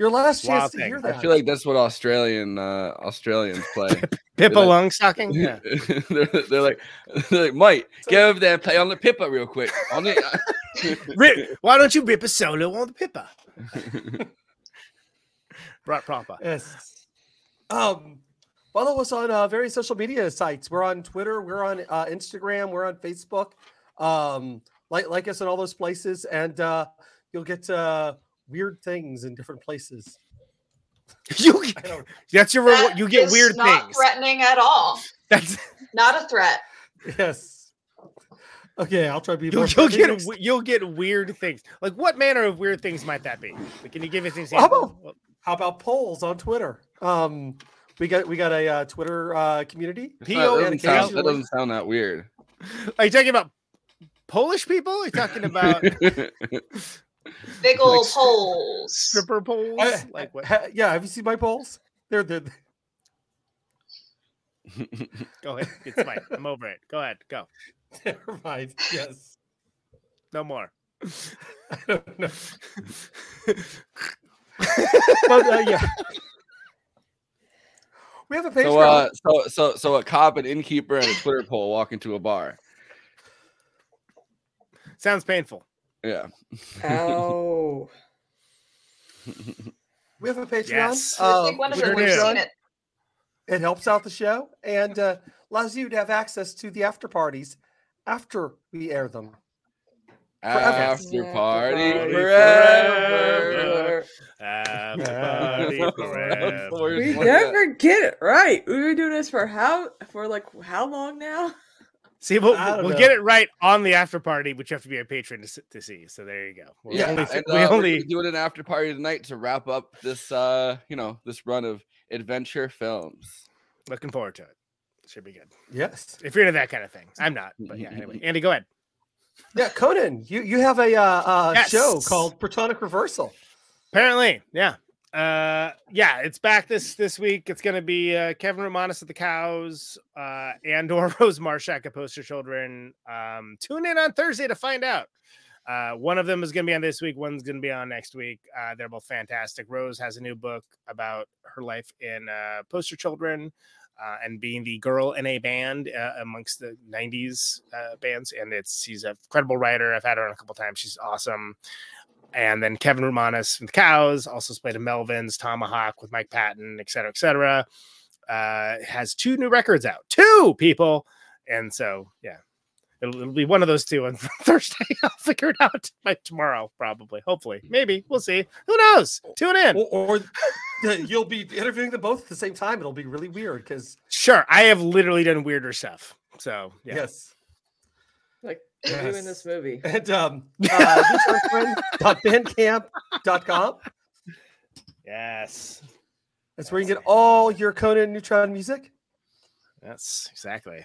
Your last chance Wild to thing. hear I feel like that's what Australian uh, Australians play. Pippa like- lung stocking. Yeah. they're, they're like, they're like, Mike, get over there and play on the Pippa real quick. On it. Rip, why don't you rip a solo on the Pippa? Right proper. Yes. Um, follow us on uh, various social media sites. We're on Twitter. We're on uh, Instagram. We're on Facebook. Um, like like us in all those places, and uh, you'll get uh, weird things in different places. you that's your reward. You get Is weird not things. threatening at all. That's Not a threat. Yes. Okay, I'll try to be You'll, more. you'll get you'll get weird things. Like what manner of weird things might that be? Like, can you give us an How about, how about polls on Twitter? Um, we got we got a uh, Twitter uh, community. That doesn't, sound, that doesn't sound that weird. Are you talking about Polish people? Are you talking about Big old poles. stripper poles? I- like what? ha- yeah, have you seen my poles? They're they're Go ahead. It's fine. I'm over it. Go ahead. Go. never mind. Yes. No more. I don't know. but uh, yeah, we have a Patreon. So, uh, so, so, so a cop, an innkeeper, and a Twitter poll walk into a bar. Sounds painful. Yeah. Oh. we have a Patreon. Yes. I Uh, one of with them a have seen it. It helps out the show and uh, allows you to have access to the after parties after we air them. After party party forever. After party forever. We never get it right. We've been doing this for how for like how long now? See, we'll, we'll know. get it right on the after party, which you have to be a patron to, to see. So there you go. We're Yeah, only, and, we uh, we're only gonna do it an after party tonight to wrap up this, uh, you know, this run of adventure films. looking forward to it. Should be good. Yes. If you're into that kind of thing, I'm not. But yeah, anyway, Andy, go ahead. Yeah, Conan, you you have a uh, uh, Yes. show called Protonic Reversal. Apparently, yeah. Uh yeah, it's back this this week. It's gonna be uh Kevin Rutmanis at the cows, uh and or Rose Marshack at Poster Children. Um tune in on Thursday to find out. Uh one of them is gonna be on this week, one's gonna be on next week. Uh they're both fantastic. Rose has a new book about her life in uh Poster Children. Uh, and being the girl in a band uh, amongst the 90s uh, bands and it's she's a incredible writer i've had her on a couple times she's awesome and then Kevin Rutmanis from the Cows also played in Melvins Tomahawk with Mike Patton, et cetera, et cetera. Uh, has two new records out, two people, and so yeah, it'll, it'll be one of those two on Thursday. I'll figure it out by tomorrow, probably, hopefully, maybe we'll see. Who knows? Tune in. Or, or you'll be interviewing them both at the same time. It'll be really weird because Sure, I have literally done weirder stuff. So yeah, yes. Like we're doing this movie. And um, uh, neutronfriend.bandcamp.com. yes, That's where you can get all your Conan Neutron music. that's exactly.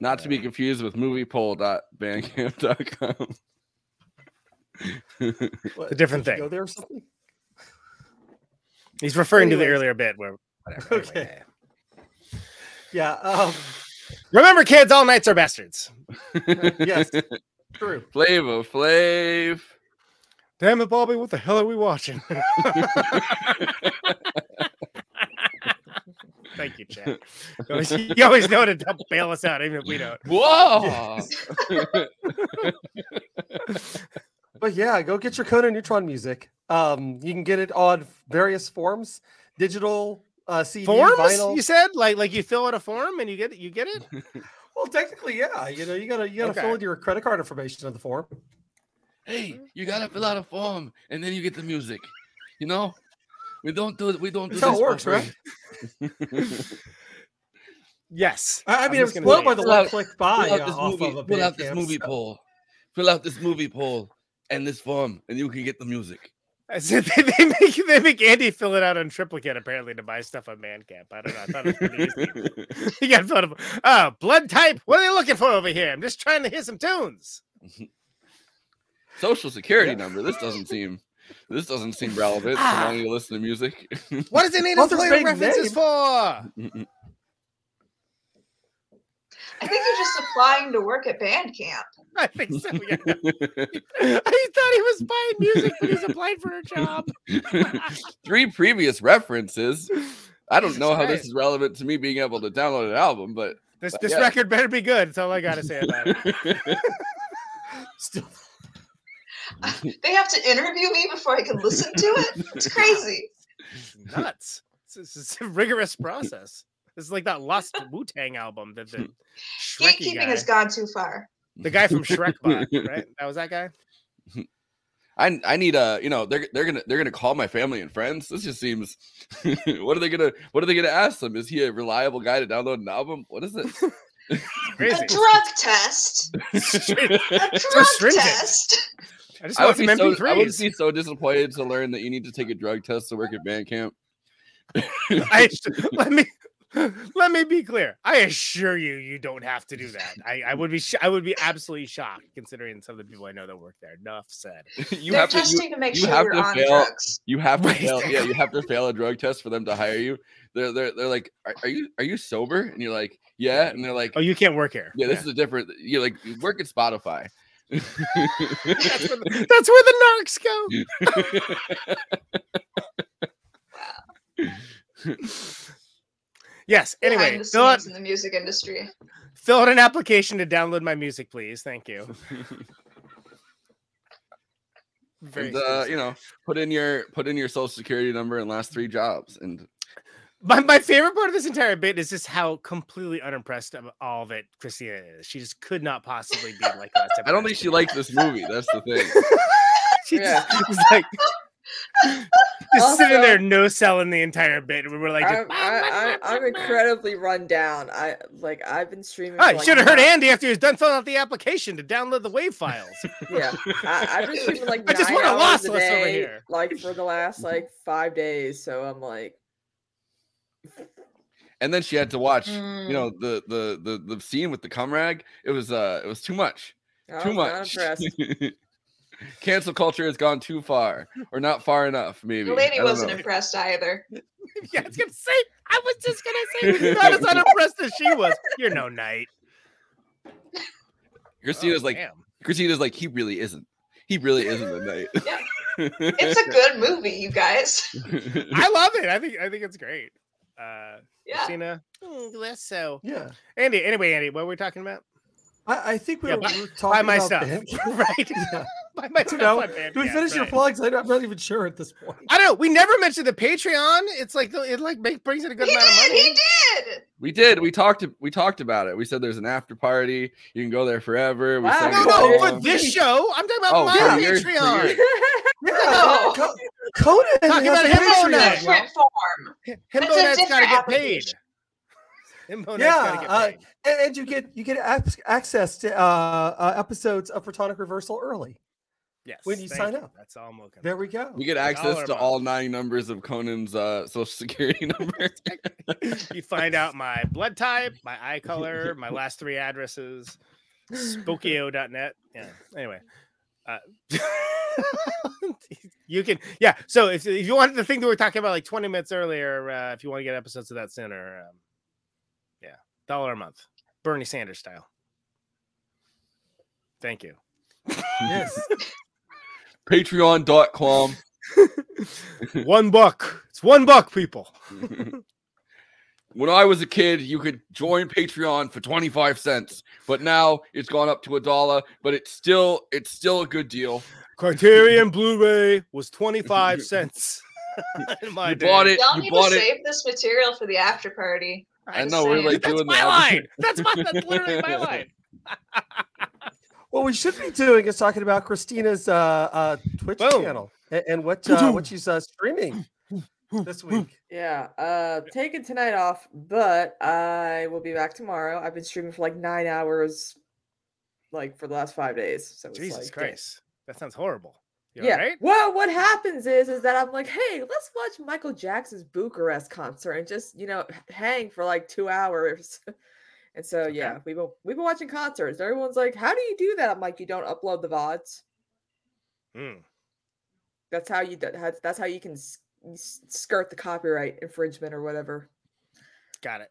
Not to be confused with moviepoll.bandcamp.com. What, a different did you thing. Go there or something. He's referring to the earlier bit where whatever. Okay. yeah. Yeah. Um, Remember, kids, all nights are bastards. yes. True. Flavor Flav. Damn it, Bobby, what the hell are we watching? Thank you, Chad. You always, you always know to help bail us out, even if we don't. Whoa! But yeah, go get your Conan Neutron music. Um, you can get it on various forms, digital, uh, CD, Forms? vinyl. You said like like you fill out a form and you get it. You get it. Well, technically, yeah. You know, you gotta you gotta Okay. fill in your credit card information on the form. hey, you gotta fill out a form and then you get the music. You know, we don't do it. We don't do That's how this it works, right? Yes. I, I mean, it's just was gonna spoiled by the Fill one out- click buy fill out this movie. of Fill out this Bandcamp, movie so- poll. Fill out this movie poll and this form, and you can get the music. I said they, they make they make Andy fill it out on triplicate apparently to buy stuff on Bandcamp. I don't know. I thought it was pretty easy. you got filled up. Oh, blood type. What are they looking for over here? I'm just trying to hear some tunes. Social security number. This doesn't seem. This doesn't seem relevant to Ah. wanting to listen to music. What does it need Mother's employer maiden references name. for? I think you're just applying to work at band camp. I think so. Yeah. I thought he was buying music, but he's applied for a job. Three previous references. I don't Jesus know how this is relevant to me being able to download an album, but This but this yeah. record better be good. That's all I gotta say about it. Still, They have to interview me before I can listen to it. It's crazy. Nuts. This is a rigorous process. This is like that Lust Wu Tang album that the hmm. Shkreli Gatekeeping guy. has gone too far. The guy from Shrekbot, right? That was that guy. I I need a you know they're they're gonna they're gonna call my family and friends. This just seems. what are they gonna What are they gonna ask them? Is he a reliable guy to download an album? What is this? A drug test. a drug stringent. test. I just I want would, some be so, I would be so disappointed to learn that you need to take a drug test to work at Bandcamp. I let me let me be clear. I assure you, you don't have to do that. I, I would be sh- I would be absolutely shocked considering some of the people I know that work there. Enough said. you They're have to you, testing to make you sure have you're to on fail. drugs. You have to fail. Yeah, you have to fail a drug test for them to hire you. They're they're, they're like, are, are you are you sober? And you're like, yeah. And they're like, Oh, you can't work here. yeah, this is a different. You're like, you work at Spotify. That's where the, that's where the narcs go. Yes. Anyway, the fill out, in the music industry. fill out an application to download my music, please. Thank you. Very and uh, you know, put in your put in your social security number and last three jobs. And My, my favorite part of this entire bit is just how completely unimpressed of all of it Kristina is. She just could not possibly be like us. I don't think she liked this movie. That's the thing. She just was like just sitting there no selling the entire bit. and We were like, just, I'm, I, I, I'm incredibly run down. I like I've been streaming. oh, you like, should have heard Andy after he was done filling out the application to download the wave files. Yeah, I, I've been streaming like I just nine want a hours lossless a over here. like for the last like five days. So I'm like, And then she had to watch, Mm. you know, the the the the scene with the cum rag. It was uh it was too much. I too was not much. Impressed. Cancel culture has gone too far, or not far enough. Maybe The lady I wasn't know. impressed either. yeah, I was gonna say, I was just gonna say, you're not as unimpressed as she was. You're no knight. Kristina's Oh, like damn. Kristina's like he really isn't. He really isn't a knight. It's a good movie, you guys. I love it. I think I think it's great. Uh, Yeah. Kristina, mm, less so. Yeah. Andy. Anyway, Andy, what were we talking about? I, I think we Yeah, were, buy- we were buy talking my about stuff, right? Yeah. Buy my I don't know. on Do we Bandcamp, finish your right. plugs? I don't- I'm not even sure at this point. I don't know. We never mentioned the Patreon. It's like it like make, brings in a good He amount of money. He did. We did. We talked. We talked about it. We said there's an after party. You can go there forever. We Wow. No, no, for this show, I'm talking about Oh, my for yours- for Patreon. yours. No. Co- Conan Talking about a him Patreon. on that. Different form. It's a Himbo Knight's got to get paid. Himbo Knight's Yeah, got to get uh, paid. and, and you get you get ac- access to uh, uh, episodes of Protonic Reversal early. Yes, when you thank sign up. That's all I'm looking. There we go. We get access to all nine numbers of Conan's uh, social security number. you find out my blood type, my eye color, my last three addresses, spokeo.net. Yeah. Anyway, uh, you can, yeah. So if, if you want the thing that we were talking about like 20 minutes earlier, uh, if you want to get episodes of that sooner, um, yeah, dollar a month, Bernie Sanders style. Thank you. Yes. Patreon.com. one buck. It's one buck, people. When I was a kid, you could join Patreon for 25 cents, but now it's gone up to a dollar, but it's still it's still a good deal. Criterion Blu-ray was 25 cents. in my You day. bought it. Y'all You need bought to it. save this material for the after party. I Just know we're like That's doing my the line. That's my that's literally my line. What we should be doing is talking about Kristina's uh, uh, Twitch Boom. channel and, and what uh, what she's uh, streaming this week. Yeah, uh taking tonight off, but I will be back tomorrow. I've been streaming for like nine hours like for the last five days. So it's Jesus like, Christ. That sounds horrible. You Yeah. alright? Well, what happens is is that I'm like, hey, let's watch Michael Jackson's Bucharest concert and just you know hang for like two hours. and so yeah, we've been we've been watching concerts. Everyone's like, how do you do that? I'm like, you don't upload the vods. Mm. That's how you that's that's how you can s- s- skirt the copyright infringement or whatever. Got it.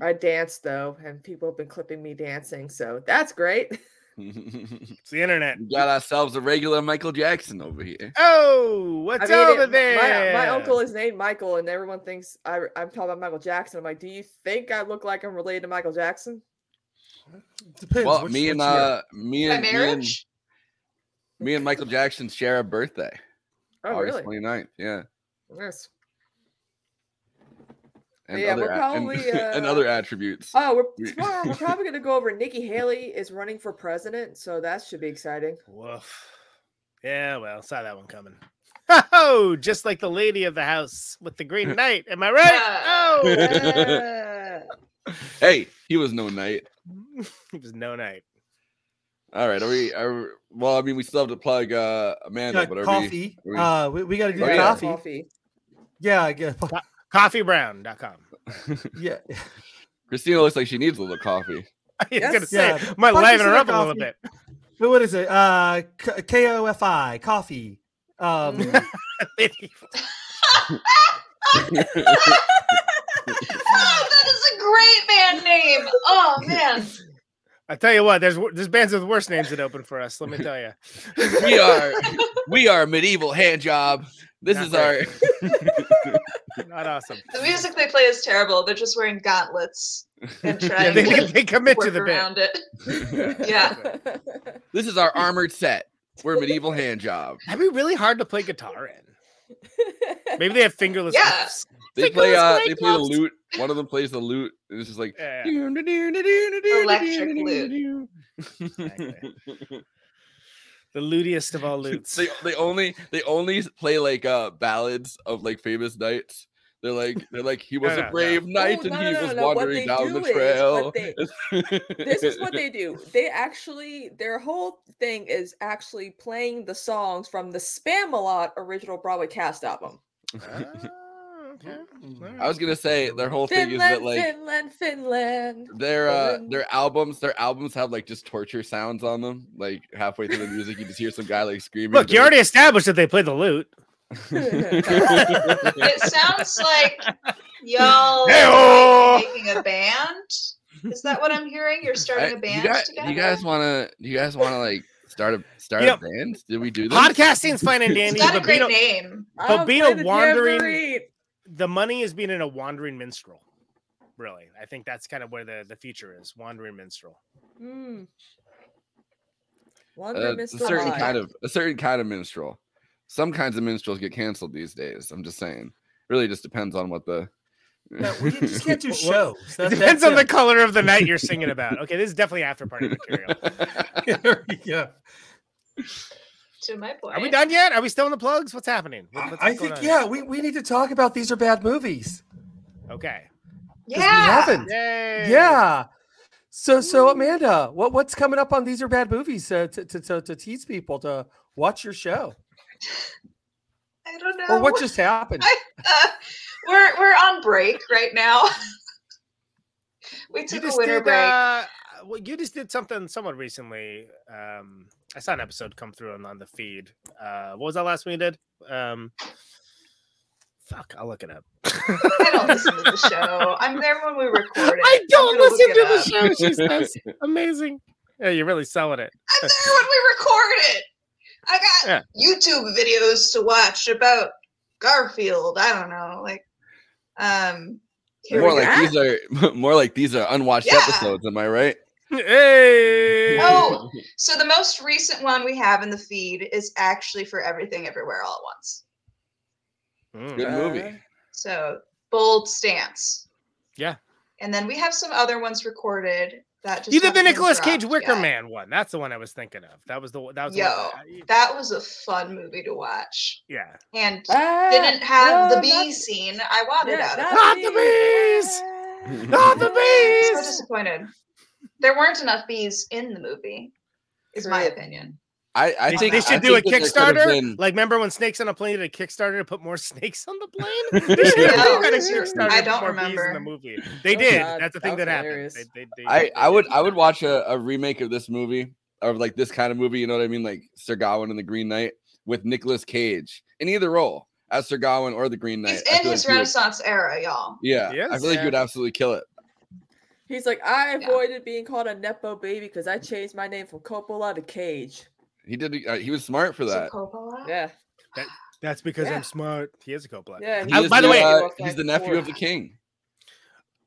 I danced though, and people have been clipping me dancing, so that's great. It's the internet. We got ourselves a regular Michael Jackson over here. Oh, what's I mean, over it- there? My, my uncle is named Michael, and everyone thinks I, I'm talking about Michael Jackson. I'm like, do you think I look like I'm related to Michael Jackson? Depends. Well, which- me and which year. uh, me and me and, marriage? me and Michael Jackson share a birthday. Oh, August really? 29th. Yeah. Yes. And Yeah, other we're a- and- probably, and, uh, other attributes. Oh, we're tomorrow. We're probably gonna go over. Nikki Haley is running for president, so that should be exciting. Woof. Yeah, well, saw that one coming. Oh, just like the lady of the house with the Green Knight. Am I right? Oh, Yeah. hey, he was no knight. he was no knight. All right, are we? Are we- well, I mean, we still have to plug uh, Amanda, but are coffee. we? are we- Uh, we, we got to do Oh, the yeah. coffee. Yeah, I guess. Coffeebrown.com. Yeah. Kristina looks like she needs a little coffee. I was Yes. gonna say, Yeah. might Fuck liven her Kristina up a little bit. But what is it? Uh, K- K-O-F-I, coffee. Um, Oh, that is a great band name. Oh man. I tell you what, there's there's bands with worse names that open for us. Let me tell you. we are we are medieval hand job. This Not is our Not awesome. The music they play is terrible. They're just wearing gauntlets and Yeah, trying they, to they commit work to the bit. around it. yeah. this is our armored set. We're medieval hand job. That'd be really hard to play guitar in. Maybe they have fingerless Yeah. gloves. They play uh Fingerless they play the gloves. lute. One of them plays the lute, and it's just like Yeah. Electric lute. The lootiest of all lutes. they they only they only play like uh ballads of like famous knights. They're like they're like he was No, a no, brave knight Oh, and no, he no, was no, no. Wandering they down the do is trail. what they- this is what they do. They actually their whole thing is actually playing the songs from the Spamalot original Broadway cast album. I was gonna say their whole thing is that like Finland, Finland. their uh their albums their albums have like just torture sounds on them. Like halfway through the music, you just hear some guy like screaming. Look, you They're already established that they play the lute. It sounds like y'all Hey-oh! are making a band. Is that what I'm hearing? You're starting a I- band you guys, together. you guys want to? You guys want to like start a start You a band? Did we do this? Podcasting's fine and It's dandy, a great being name. but being a wandering, tambourine. The money is being in a wandering minstrel. Really, I think that's kind of where the the future is. Wandering minstrel. Mm. Uh, Wonder a certain kind of a certain kind of minstrel. Some kinds of minstrels get canceled these days. I'm just saying. Really, just depends on what the. no, we just can't do Well, shows. It depends that's on the color of the night you're singing about. Okay, this is definitely after party material. yeah. To my point. Are we done yet? Are we still in the plugs? What's happening? What- what's I think yeah, we, we need to talk about these are bad movies. Okay. Okay. 'cause We Yeah. haven't. Yay. Yeah. So so Amanda, what what's coming up on these are bad movies uh, to, to to to tease people to watch your show I don't know. or what just happened? Uh, we're we're on break right now. we You took a just winter did, break. uh, well, you just did something somewhat recently. Um, I saw an episode come through on, on the feed. Uh, what was that last one you did? Um, fuck, I'll look it up. I don't listen to the show. I'm there when we record it. I don't listen to the up. show. She says, "Amazing." Yeah, you're really selling it. I'm there when we record it. I got Yeah. YouTube videos to watch about Garfield. I don't know, like, um, here more like go. these are more like these are unwatched Yeah. episodes. Am I right? Hey. Oh, so the most recent one we have in the feed is actually for Everything Everywhere All at Once. Good movie. So bold stance. Yeah. And then we have some other ones recorded that just You did the haven't Nicolas Cage dropped Wicker yet. Man one. That's the one I was thinking of. That was the that was the one- Yo, that was a fun movie to watch. yeah. And Ah, didn't have no, the bee not- scene I wanted Yeah, out of not it. Not the bees. Not the bees. So bees. disappointed. There weren't enough bees in the movie, is my opinion. I, I They, think they should I do a think that there could've Kickstarter. been- Like, remember when Snakes on a Plane did a Kickstarter to put more snakes on the plane? They should No, have done a Kickstarter I don't more bees in the movie. They Oh, did. God, That's the thing that that happened. They, they, they, I, they I would. I would watch a, a remake of this movie or like this kind of movie, you know what I mean? Like Sir Gawain and the Green Knight with Nicolas Cage in either role as Sir Gawain or the Green Knight. He's in his like he would- Renaissance era, y'all. yeah, I Yes. feel like he would absolutely kill it. He's like, I avoided being called a nepo baby because I changed my name from Coppola to Cage. He did. Uh, he was smart for that. Coppola? Yeah. That, that's because Yeah. I'm smart. He is a Coppola. Yeah. He I- by the way, uh, he's the nephew of the king.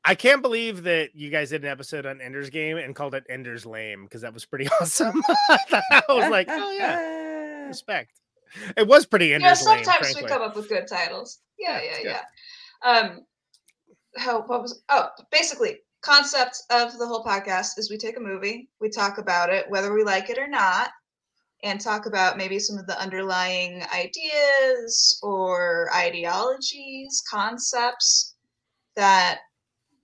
I can't believe that you guys did an episode on Ender's Game and called it Ender's Lame because that was pretty awesome. I was like, oh yeah, respect. It was pretty Yeah, Ender's Lame. sometimes we come up with good titles. Yeah, yeah, Yeah. yeah. Um, how what was oh basically concept of the whole podcast is we take a movie, we talk about it, whether we like it or not, and talk about maybe some of the underlying ideas or ideologies, concepts that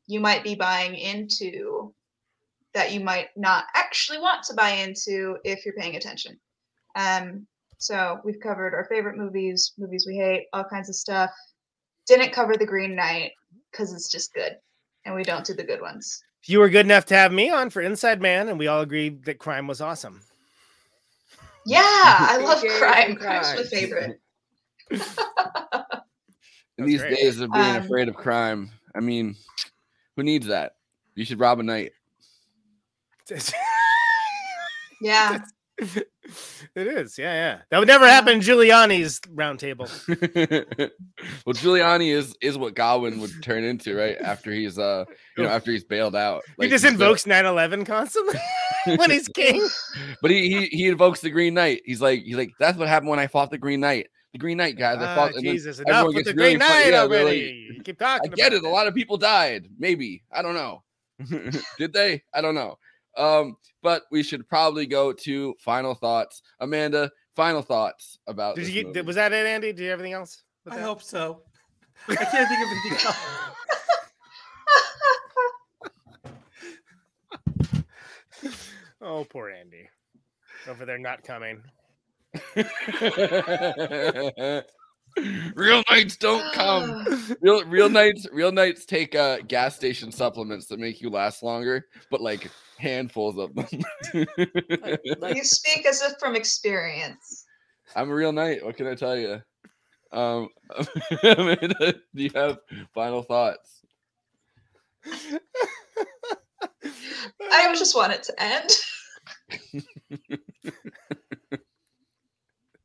you might be buying into that you might not actually want to buy into if you're paying attention. Um, so we've covered our favorite movies, movies we hate, all kinds of stuff. Didn't cover The Green Knight because it's just good, and we don't do the good ones. You were good enough to have me on for Inside Man, and we all agreed that crime was awesome. Yeah, I love AJ crime. and Crime's my favorite. In these great. days of being Um, afraid of crime, I mean, who needs that? You should rob a night. Yeah. It is, yeah, yeah. That would never happen in Giuliani's round table. well, Giuliani is is what Gawain would turn into, right? After he's uh, you know, after he's bailed out. he just invokes 9-11 constantly when he's king. but he, he he invokes the Green Knight. He's like he's like that's what happened when I fought the Green Knight. The Green Knight guys. I Ah, fought. Jesus, enough with the really Green Knight yeah, already. like, You keep I get it. A lot of people died. Maybe I don't know. Did they? I don't know. Um, but we should probably go to final thoughts. Amanda, final thoughts about. Did this you get, movie. was that it, Andy? Did you have anything else? I that? hope so. I can't think of anything else. Oh, poor Andy. Over there not coming. real knights don't come. Real real knights real knights take uh gas station supplements that make you last longer, but like handfuls of them. you speak as if from experience. I'm a real knight. What can I tell you? Um, Amanda, do you have final thoughts? I just want it to end.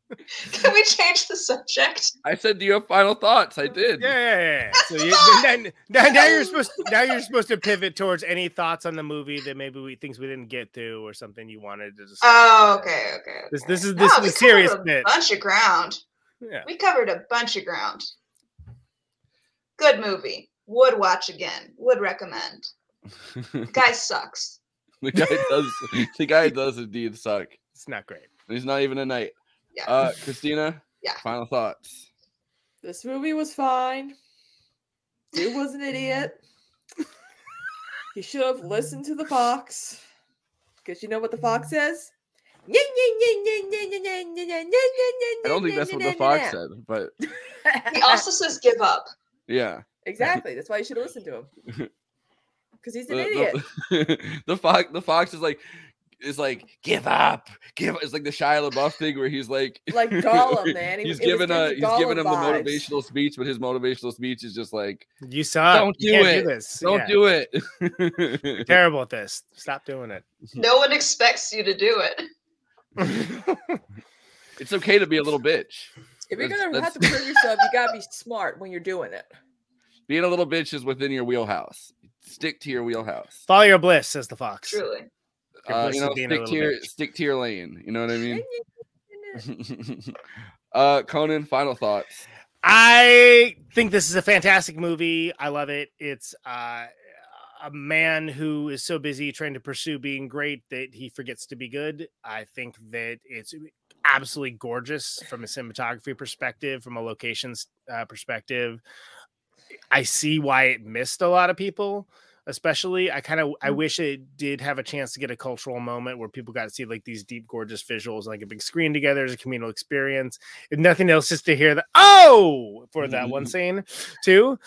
Can we change the subject? I said, do you have final thoughts? I did. Yeah, yeah, yeah. So you, now, now, now you're supposed to, now you're supposed to pivot towards any thoughts on the movie that maybe we things we didn't get to or something you wanted to discuss. Oh, okay, okay. This this is No, this we is a serious a bit. bunch of ground. Yeah. We covered a bunch of ground. Good movie. Would watch again. Would recommend. Guy sucks. the guy does. The guy does indeed suck. It's not great. He's not even a knight. Yeah. Uh, Kristina. Yeah. Final thoughts. This movie was fine. Dude was an idiot. He should have listened to the fox. Because you know what the fox says? I don't think that's what the fox said, but He also says give up. yeah. Exactly. That's why you should have listened to him. Because he's an The, idiot. the, the fox. The fox is like. Is like give up, give. It's like the Shia LaBeouf thing where he's like, Like Gollum, man. He- he's giving a he's giving Gollum him the motivational speech, but his motivational speech is just like, You saw, don't You do can't it, do this. don't Yeah. do it. You're terrible at this. Stop doing it. No one expects you to do it. it's okay to be a little bitch. If you're That's- gonna have to prove yourself, you gotta be smart when you're doing it. Being a little bitch is within your wheelhouse. Stick to your wheelhouse. Follow your bliss, says the fox. Truly. Your Uh, you know, stick to your bitch. stick to your lane. You know what I mean? uh, Conan, final thoughts. I think this is a fantastic movie. I love it. It's uh, a man who is so busy trying to pursue being great that he forgets to be good. I think that it's absolutely gorgeous from a cinematography perspective, from a locations uh, perspective. I see why it missed a lot of people. Especially, I kind of I wish it did have a chance to get a cultural moment where people got to see like these deep, gorgeous visuals, like a big screen together as a communal experience. If nothing else, just to hear the oh for that one scene too.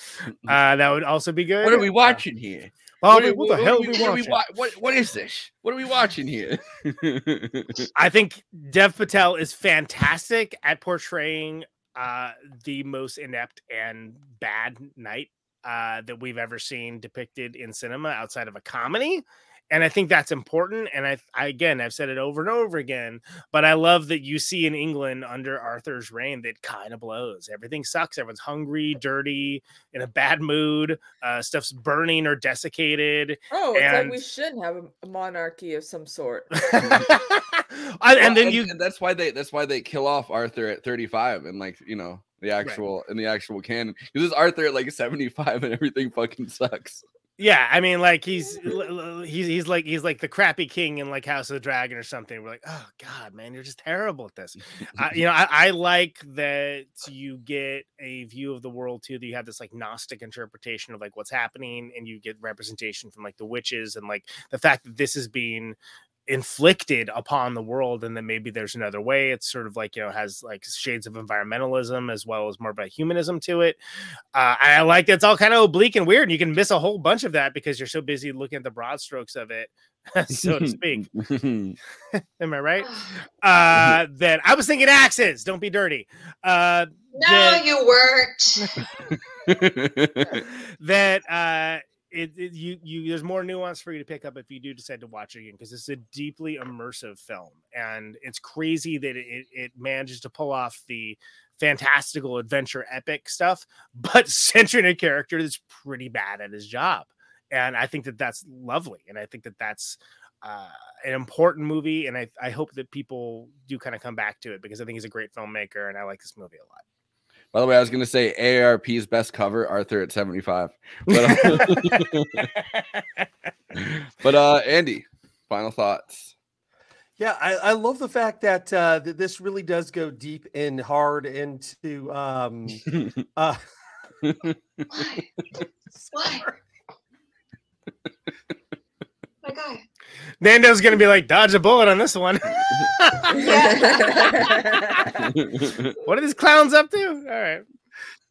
Uh, that would also be good. What are we watching here? Oh, what, what the hell are we what are we watching? wa- what, what is this? What are we watching here? I think Dev Patel is fantastic at portraying uh, the most inept and bad knight uh, that we've ever seen depicted in cinema outside of a comedy. And I think that's important. And I, I again, I've said it over and over again, but I love that you see in England under Arthur's reign that kind of blows. Everything sucks. Everyone's hungry, dirty, in a bad mood. Uh, stuff's burning or desiccated. Oh, it's and, like we shouldn't have a, a monarchy of some sort. I- and then Well, you and that's why they that's why they kill off Arthur at 35 and like you know the actual in the actual canon. Because this Arthur at like 75 and everything fucking sucks. Yeah, I mean, like he's he's he's like he's like the crappy king in like House of the Dragon or something. We're like, oh god, man, you're just terrible at this. I, you know, I, I like that you get a view of the world too. That you have this like Gnostic interpretation of like what's happening, and you get representation from like the witches and like the fact that this is being inflicted upon the world and then maybe there's another way. It's sort of like you know has like shades of environmentalism as well as more of a humanism to it. Uh, i like it's all kind of oblique and weird and you can miss a whole bunch of that because you're so busy looking at the broad strokes of it so to speak. Am i right? Uh that i was thinking axes don't be dirty. Uh No, that- you weren't. that uh it, it- you you there's more nuance for you to pick up if you do decide to watch it again because it's a deeply immersive film and it's crazy that it, it manages to pull off the fantastical adventure epic stuff but centering a character that's pretty bad at his job and i think that that's lovely and i think that that's uh, an important movie and I, I hope that people do kind of come back to it because i think he's a great filmmaker and i like this movie a lot By the way, I was gonna say AARP's best cover, Arthur at 75. But, uh, but uh Andy, final thoughts. Yeah, I, I love the fact that uh, that this really does go deep and hard into um uh Why? My guy. Nando's gonna be like dodge a bullet on this one. What are these clowns up to? All right.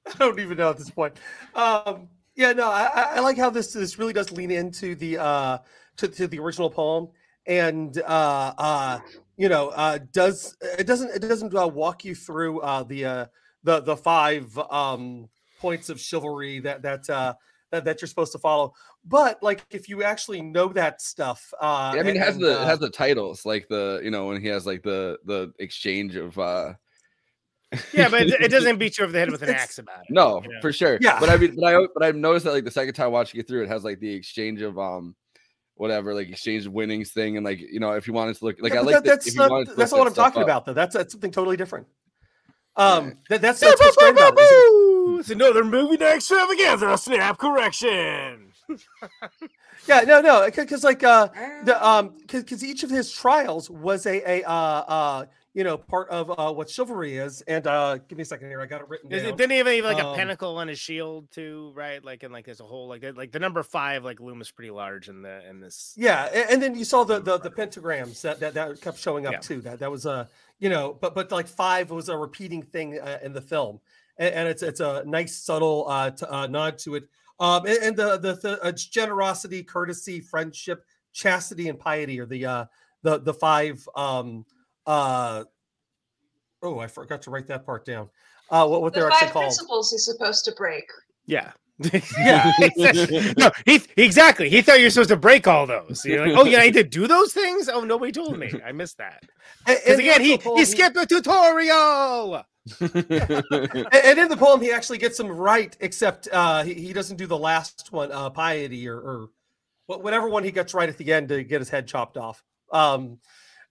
I don't even know at this point. Um, yeah, no, I, I- I like how this this really does lean into the uh, to, to the original poem, and uh, uh, you know, uh, does it doesn't it doesn't uh, walk you through uh, the uh, the the five um, points of chivalry that that uh, that that you're supposed to follow. But like, if you actually know that stuff, uh, I mean, it has and, the it uh, has the titles like the you know when he has like the the exchange of uh yeah but it, it doesn't beat you over the head with an axe about it no you know? for sure Yeah. but I mean but I but I've noticed that like the second time watching it through it has like the exchange of um whatever like exchange of winnings thing and like you know if you wanted to look like Yeah, I like that- that, that's if you not, that's look not what I'm talking up. about though. That's that's something totally different. Um, that, that's that's what's great about it. Is Ooh, it's another movie night extravaganza snap correction Yeah, no, no, because like uh the um because each of his trials was a a uh uh you know part of uh what chivalry is, and uh give me a second here, I got it written down. it, didn't he have any, like a Um, pinnacle on his shield too right like and like there's a whole like like the number five like loom is pretty large in the in this Yeah, a- and then you saw the the, the pentagrams that, that that kept showing up Yeah. too. That that was a you know, but but like five was a repeating thing uh, in the film, and, and it's it's a nice subtle uh, t- uh nod to it. Um, and, and the the, the uh, generosity, courtesy, friendship, chastity, and piety are the uh the the five um uh oh I forgot to write that part down. Uh, what what The they're actually five called? principles he's supposed to break. yeah Yeah. no, he exactly. He thought you were supposed to break all those. You're like, oh yeah, I need to do those things. Oh, nobody told me. I missed that. Because again, he he skipped the tutorial. and, and in the poem he actually gets them right except uh he, he doesn't do the last one uh piety or, or whatever one he gets right at the end to get his head chopped off um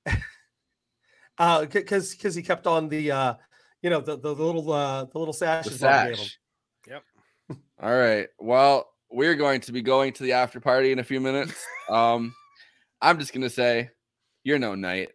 uh because because he kept on the uh you know the the, little uh the little The sashes Mom sash. Yep. All right. Well, we're going to be going to the after party in a few minutes. Um, I'm just gonna say, you're no knight.